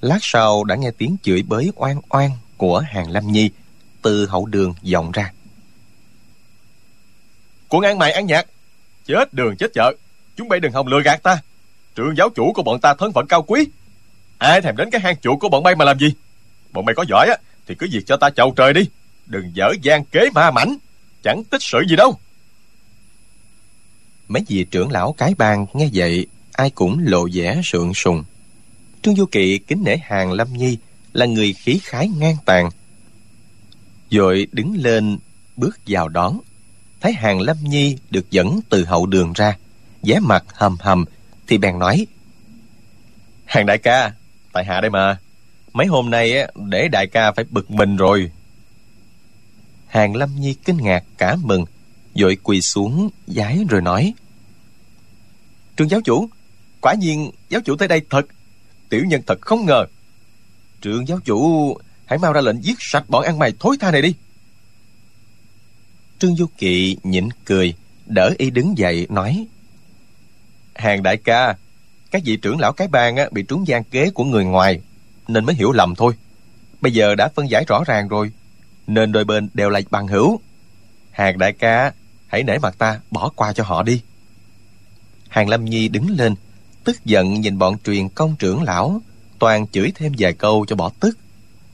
[SPEAKER 3] Lát sau đã nghe tiếng chửi bới oan oan của hàng lâm nhi từ hậu đường vọng ra
[SPEAKER 4] Quân ăn mày ăn nhạt Chết đường chết chợ. Chúng bay đừng hòng lừa gạt ta. Trưởng giáo chủ của bọn ta thân phận cao quý. Ai thèm đến cái hang chuột của bọn bay mà làm gì? Bọn mày có giỏi á, Thì cứ việc cho ta chầu trời đi. Đừng dở gian kế ma mảnh. Chẳng tích sự gì đâu.
[SPEAKER 3] Mấy vị trưởng lão cái bàn nghe vậy, Ai cũng lộ vẻ sượng sùng. Trương Du Kỵ, kính nể hàng Lâm Nhi, Là người khí khái ngang tàn Rồi đứng lên, bước vào đón thấy hàng lâm nhi được dẫn từ hậu đường ra vẻ mặt hầm hầm thì bèn nói hàng đại ca tại hạ đây mà Mấy hôm nay á, để đại ca phải bực mình rồi. Hàng Lâm Nhi kinh ngạc cả mừng, vội quỳ xuống giái rồi nói. Trương giáo chủ, quả nhiên giáo chủ tới đây thật. Tiểu nhân thật không ngờ. Trương giáo chủ, hãy mau ra lệnh giết sạch bọn ăn mày thối tha này đi. Trương Du Kỵ nhịn cười, đỡ y đứng dậy nói. Hàng đại ca, các vị trưởng lão cái bang á, bị trúng gian kế của người ngoài, nên mới hiểu lầm thôi. Bây giờ đã phân giải rõ ràng rồi, nên đôi bên đều là bằng hữu. Hàng đại ca, hãy nể mặt ta bỏ qua cho họ đi. Hàng Lâm Nhi đứng lên, tức giận nhìn bọn truyền công trưởng lão, toàn chửi thêm vài câu cho bỏ tức.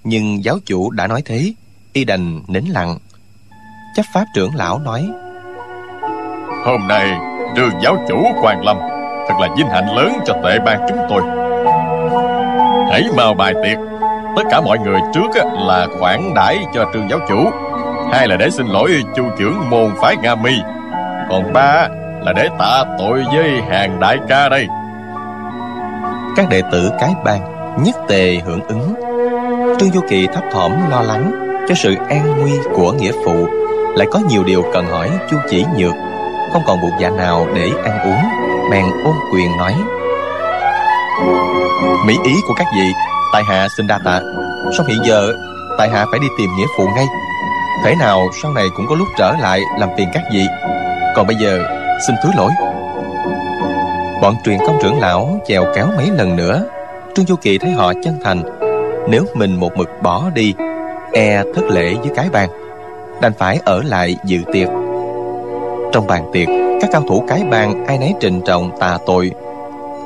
[SPEAKER 3] Nhưng giáo chủ đã nói thế, y đành nín lặng. Chấp pháp trưởng lão nói,
[SPEAKER 4] Hôm nay, trường giáo chủ Hoàng Lâm Thật là vinh hạnh lớn cho tệ ban chúng tôi. Hãy mau bài tiệc. Tất cả mọi người trước là khoản đãi cho trường giáo chủ. Hai là để xin lỗi chu trưởng môn phái Nga Mi. Còn ba là để tạ tội với hàng đại ca đây.
[SPEAKER 3] các đệ tử cái bang nhất tề hưởng ứng. Trương Du Kỳ thấp thỏm lo lắng cho sự an nguy của nghĩa phụ, lại có nhiều điều cần hỏi Chu Chỉ Nhược, không còn buộc dạ nào để ăn uống, bèn ôn quyền nói: Mỹ ý của các vị, tại hạ xin đa tạ. Song hiện giờ, tại hạ phải đi tìm nghĩa phụ ngay. Thế nào sau này cũng có lúc trở lại làm phiền các vị. Còn bây giờ, xin thứ lỗi. Bọn truyền công trưởng lão chèo kéo mấy lần nữa Trương Du Kỳ thấy họ chân thành Nếu mình một mực bỏ đi E thất lễ với cái bàn Đành phải ở lại dự tiệc. Trong bàn tiệc, Các cao thủ cái bàn ai nấy trình trọng tà tội.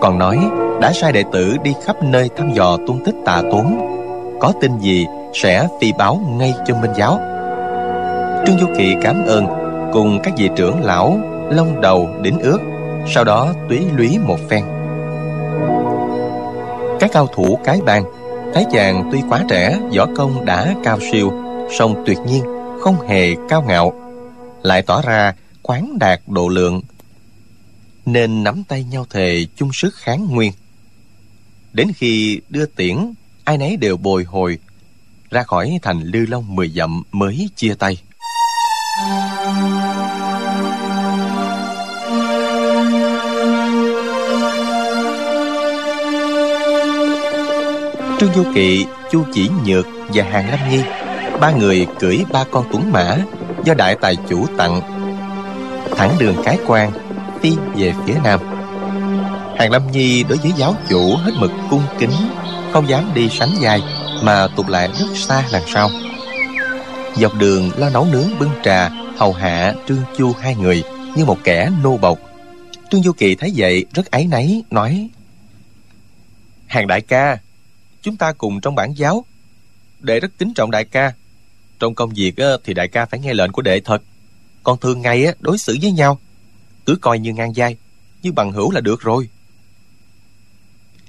[SPEAKER 3] Còn nói, đã sai đệ tử đi khắp nơi thăm dò tung tích tà tốn, Có tin gì sẽ phi báo ngay cho Minh Giáo. Trương Du Kỳ cảm ơn, Cùng các vị trưởng lão Lông đầu đính ước, sau đó túy lúy một phen. Các cao thủ cái bang, thấy chàng tuy quá trẻ, võ công đã cao siêu, song tuyệt nhiên không hề cao ngạo lại tỏ ra khoáng đạt độ lượng nên nắm tay nhau thề chung sức kháng nguyên. Đến khi đưa tiễn ai nấy đều bồi hồi ra khỏi thành lư long mười dặm mới chia tay. Trương Du Kỵ, Chu Chỉ Nhược và Hàng Lâm Nhi Ba người cưỡi ba con tuấn mã Do đại tài chủ tặng. Thẳng đường cái quan, Phi về phía nam. Hàng Lâm Nhi đối với giáo chủ hết mực cung kính, Không dám đi sánh dài Mà tụt lại rất xa đằng sau. Dọc đường lo nấu nướng bưng trà, Hầu hạ Trương Chu hai người Như một kẻ nô bộc. Trương Du Kỳ thấy vậy rất áy náy, Nói, Hàng đại ca, chúng ta cùng trong bản giáo, đệ rất kính trọng đại ca trong công việc thì đại ca phải nghe lệnh của đệ thật. Còn thường ngày đối xử với nhau. Cứ coi như ngang vai, như bằng hữu là được rồi.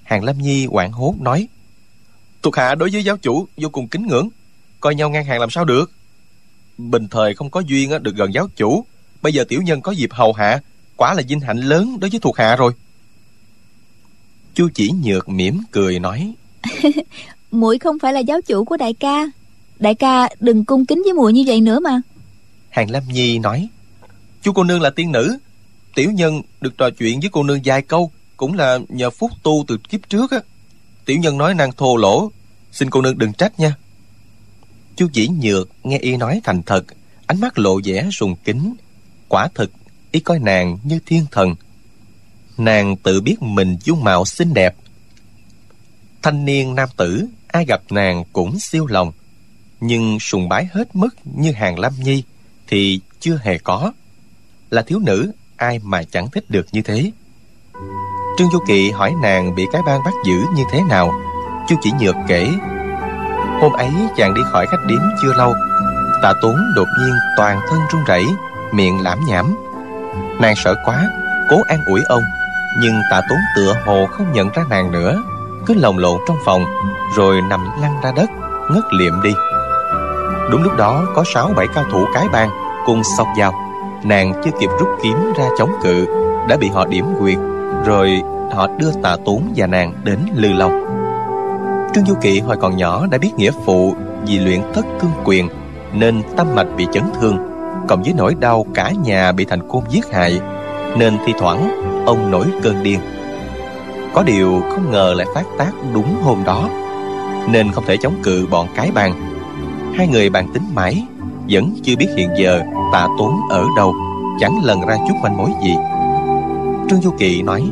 [SPEAKER 3] Hàng lâm nhi hoảng hốt nói, thuộc hạ đối với giáo chủ vô cùng kính ngưỡng, coi nhau ngang hàng làm sao được? Bình thời không có duyên được gần giáo chủ, bây giờ tiểu nhân có dịp hầu hạ, quả là vinh hạnh lớn đối với thuộc hạ rồi. Chu chỉ nhược mỉm cười nói,
[SPEAKER 5] muội không phải là giáo chủ của đại ca đại ca, đừng cung kính với muội như vậy nữa mà.
[SPEAKER 3] Hàng lâm nhi nói, chú cô nương là tiên nữ. Tiểu nhân được trò chuyện với cô nương vài câu cũng là nhờ phúc tu từ kiếp trước á. Tiểu nhân nói năng thô lỗ, xin cô nương đừng trách nha. Chú dĩ nhược nghe y nói thành thật, ánh mắt lộ vẻ sùng kính. Quả thực, y coi nàng như thiên thần. Nàng tự biết mình dung mạo xinh đẹp. Thanh niên nam tử, ai gặp nàng cũng siêu lòng nhưng sùng bái hết mức như hàng lâm nhi thì chưa hề có. Là thiếu nữ, ai mà chẳng thích được như thế? Trương du kỵ hỏi nàng bị cái bang bắt giữ như thế nào. Chu chỉ nhược kể, hôm ấy chàng đi khỏi khách điếm chưa lâu tạ tốn đột nhiên toàn thân run rẩy, miệng lảm nhảm. Nàng sợ quá, cố an ủi ông, nhưng tạ tốn tựa hồ không nhận ra nàng nữa, cứ lồng lộn trong phòng, rồi nằm lăn ra đất, ngất liệm đi đúng lúc đó có sáu bảy cao thủ cái bang cùng sọc vào nàng chưa kịp rút kiếm ra chống cự đã bị họ điểm quyệt rồi họ đưa tà tốn và nàng đến lư long Trương Du Kỵ hồi còn nhỏ đã biết nghĩa phụ vì luyện thất cương quyền nên tâm mạch bị chấn thương, cộng với nỗi đau cả nhà bị thành côn giết hại, nên thi thoảng ông nổi cơn điên. Có điều không ngờ lại phát tác đúng hôm đó, nên không thể chống cự bọn cái bàn. Hai người bàn tính mãi, vẫn chưa biết hiện giờ tạ tốn ở đâu, chẳng lần ra chút manh mối gì. Trương Du Kỳ nói,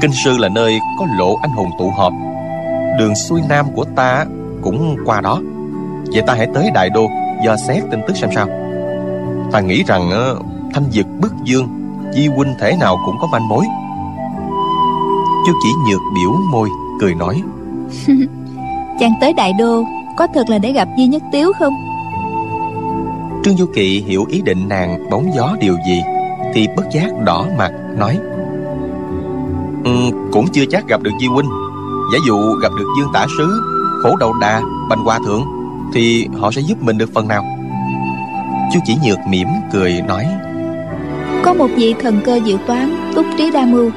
[SPEAKER 3] Kinh sư là nơi có lộ anh hùng tụ họp. Đường xuôi nam của ta cũng qua đó. Vậy ta hãy tới Đại Đô Do xét tin tức xem sao. Ta nghĩ rằng ờ, Thanh Dực bức dương Di huynh thể nào cũng có manh mối. Chú chỉ nhược biểu môi Cười nói
[SPEAKER 5] Chàng tới Đại Đô có thật là để gặp Di Nhất Tiếu không?
[SPEAKER 3] Trương Du Kỵ hiểu ý định nàng bóng gió điều gì Thì bất giác đỏ mặt nói ừ, Cũng chưa chắc gặp được Di huynh. Giả dụ gặp được Dương Tả Sứ Khổ Đầu Đà, Bành Hòa Thượng Thì họ sẽ giúp mình được phần nào? Chú chỉ nhược mỉm cười nói
[SPEAKER 5] Có một vị thần cơ diệu toán Túc trí đa mưu.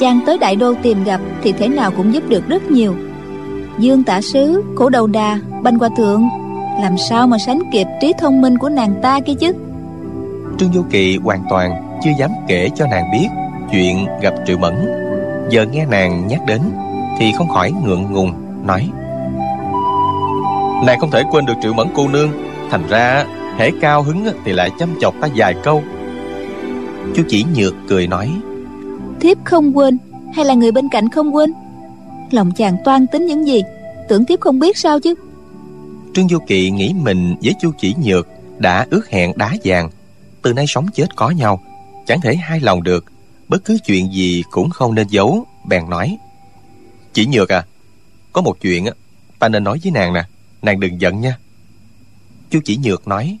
[SPEAKER 5] Chàng tới đại đô tìm gặp Thì thế nào cũng giúp được rất nhiều. Dương Tả Sứ, Khổ Đầu Đà, Bành Hòa Thượng. Làm sao mà sánh kịp trí thông minh của nàng ta kia chứ?
[SPEAKER 3] Trương Vô Kỵ hoàn toàn chưa dám kể cho nàng biết Chuyện gặp Triệu Mẫn. Giờ nghe nàng nhắc đến thì không khỏi ngượng ngùng nói Nàng không thể quên được triệu mẫn cô nương Thành ra hễ cao hứng thì lại chăm chọc ta vài câu. Chú chỉ nhược cười nói
[SPEAKER 5] Thiếp không quên Hay là người bên cạnh không quên? Lòng chàng toan tính những gì Tưởng thiếp không biết sao chứ
[SPEAKER 3] Trương Du Kỵ nghĩ mình với chu chỉ nhược Đã ước hẹn đá vàng. Từ nay sống chết có nhau Chẳng thể hai lòng được. Bất cứ chuyện gì cũng không nên giấu Bèn nói. Chỉ nhược à Có một chuyện á Ta nên nói với nàng nè Nàng đừng giận nha. Chú chỉ nhược nói.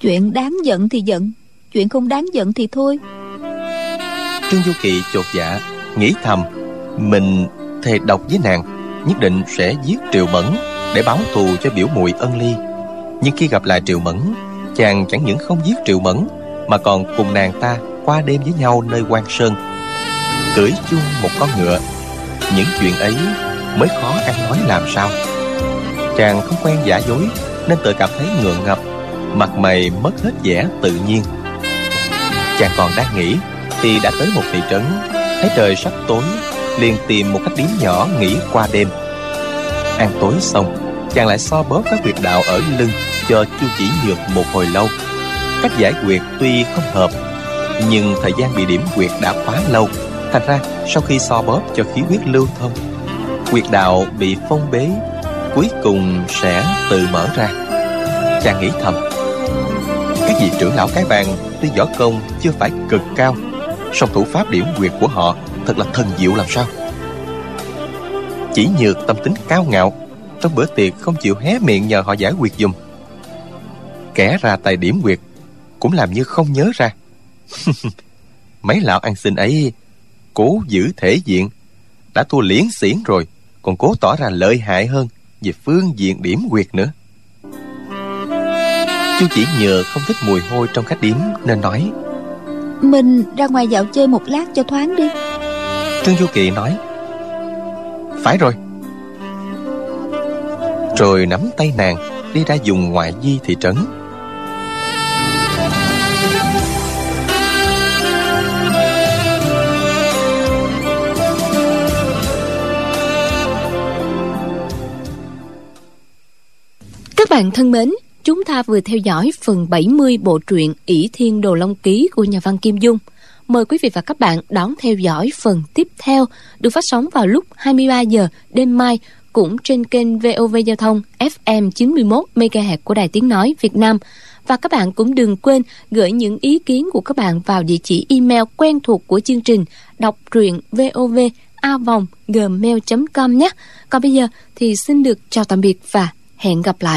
[SPEAKER 5] Chuyện đáng giận thì giận Chuyện không đáng giận thì thôi.
[SPEAKER 3] Trương Du Kỳ chột dạ Nghĩ thầm Mình thề độc với nàng Nhất định sẽ giết Triệu Mẫn để báo thù cho biểu muội ân ly. Nhưng khi gặp lại Triệu Mẫn, Chàng chẳng những không giết Triệu Mẫn, Mà còn cùng nàng ta qua đêm với nhau nơi quan sơn. Cưỡi chung một con ngựa, những chuyện ấy mới khó ăn nói làm sao. Chàng không quen giả dối, Nên tự cảm thấy ngượng ngập, Mặt mày mất hết vẻ tự nhiên. Chàng còn đang nghĩ, Thì đã tới một thị trấn, Thấy trời sắp tối, liền tìm một cách điếm nhỏ nghỉ qua đêm. Ăn tối xong, Chàng lại so bóp các huyệt đạo ở lưng Cho chu chỉ nhược một hồi lâu. Cách giải quyệt tuy không hợp, Nhưng thời gian bị điểm quyệt đã quá lâu. Thành ra, sau khi so bóp cho khí huyết lưu thông, Quyệt đạo bị phong bế, Cuối cùng sẽ tự mở ra. Chàng nghĩ thầm, Các vị trưởng lão cái bàn Tuy võ công chưa phải cực cao, song thủ pháp điểm quyệt của họ Thật là thần diệu làm sao? Chỉ nhược tâm tính cao ngạo Trong bữa tiệc không chịu hé miệng nhờ họ giải quyệt dùm Kẻ ra tay điểm quyệt Cũng làm như không nhớ ra. Mấy lão ăn xin ấy cố giữ thể diện đã thua liễn xiển rồi còn cố tỏ ra lợi hại hơn về phương diện điểm quyệt nữa. Chú chỉ nhờ không thích mùi hôi trong khách điếm nên nói
[SPEAKER 5] mình ra ngoài dạo chơi một lát cho thoáng đi.
[SPEAKER 3] Trương du kỳ nói phải rồi rồi nắm tay nàng đi ra dùng ngoại di thị trấn
[SPEAKER 1] Các bạn thân mến, chúng ta vừa theo dõi phần 70 bộ truyện ỷ Thiên Đồ Long Ký của nhà văn Kim Dung. Mời quý vị và các bạn đón theo dõi phần tiếp theo được phát sóng vào lúc 23 giờ đêm mai cũng trên kênh VOV Giao thông FM 91 MHz của Đài Tiếng Nói Việt Nam. Và các bạn cũng đừng quên gửi những ý kiến của các bạn vào địa chỉ email quen thuộc của chương trình đọc truyện vov a vòng gmail.com nhé. Còn bây giờ thì xin được chào tạm biệt và hẹn gặp lại.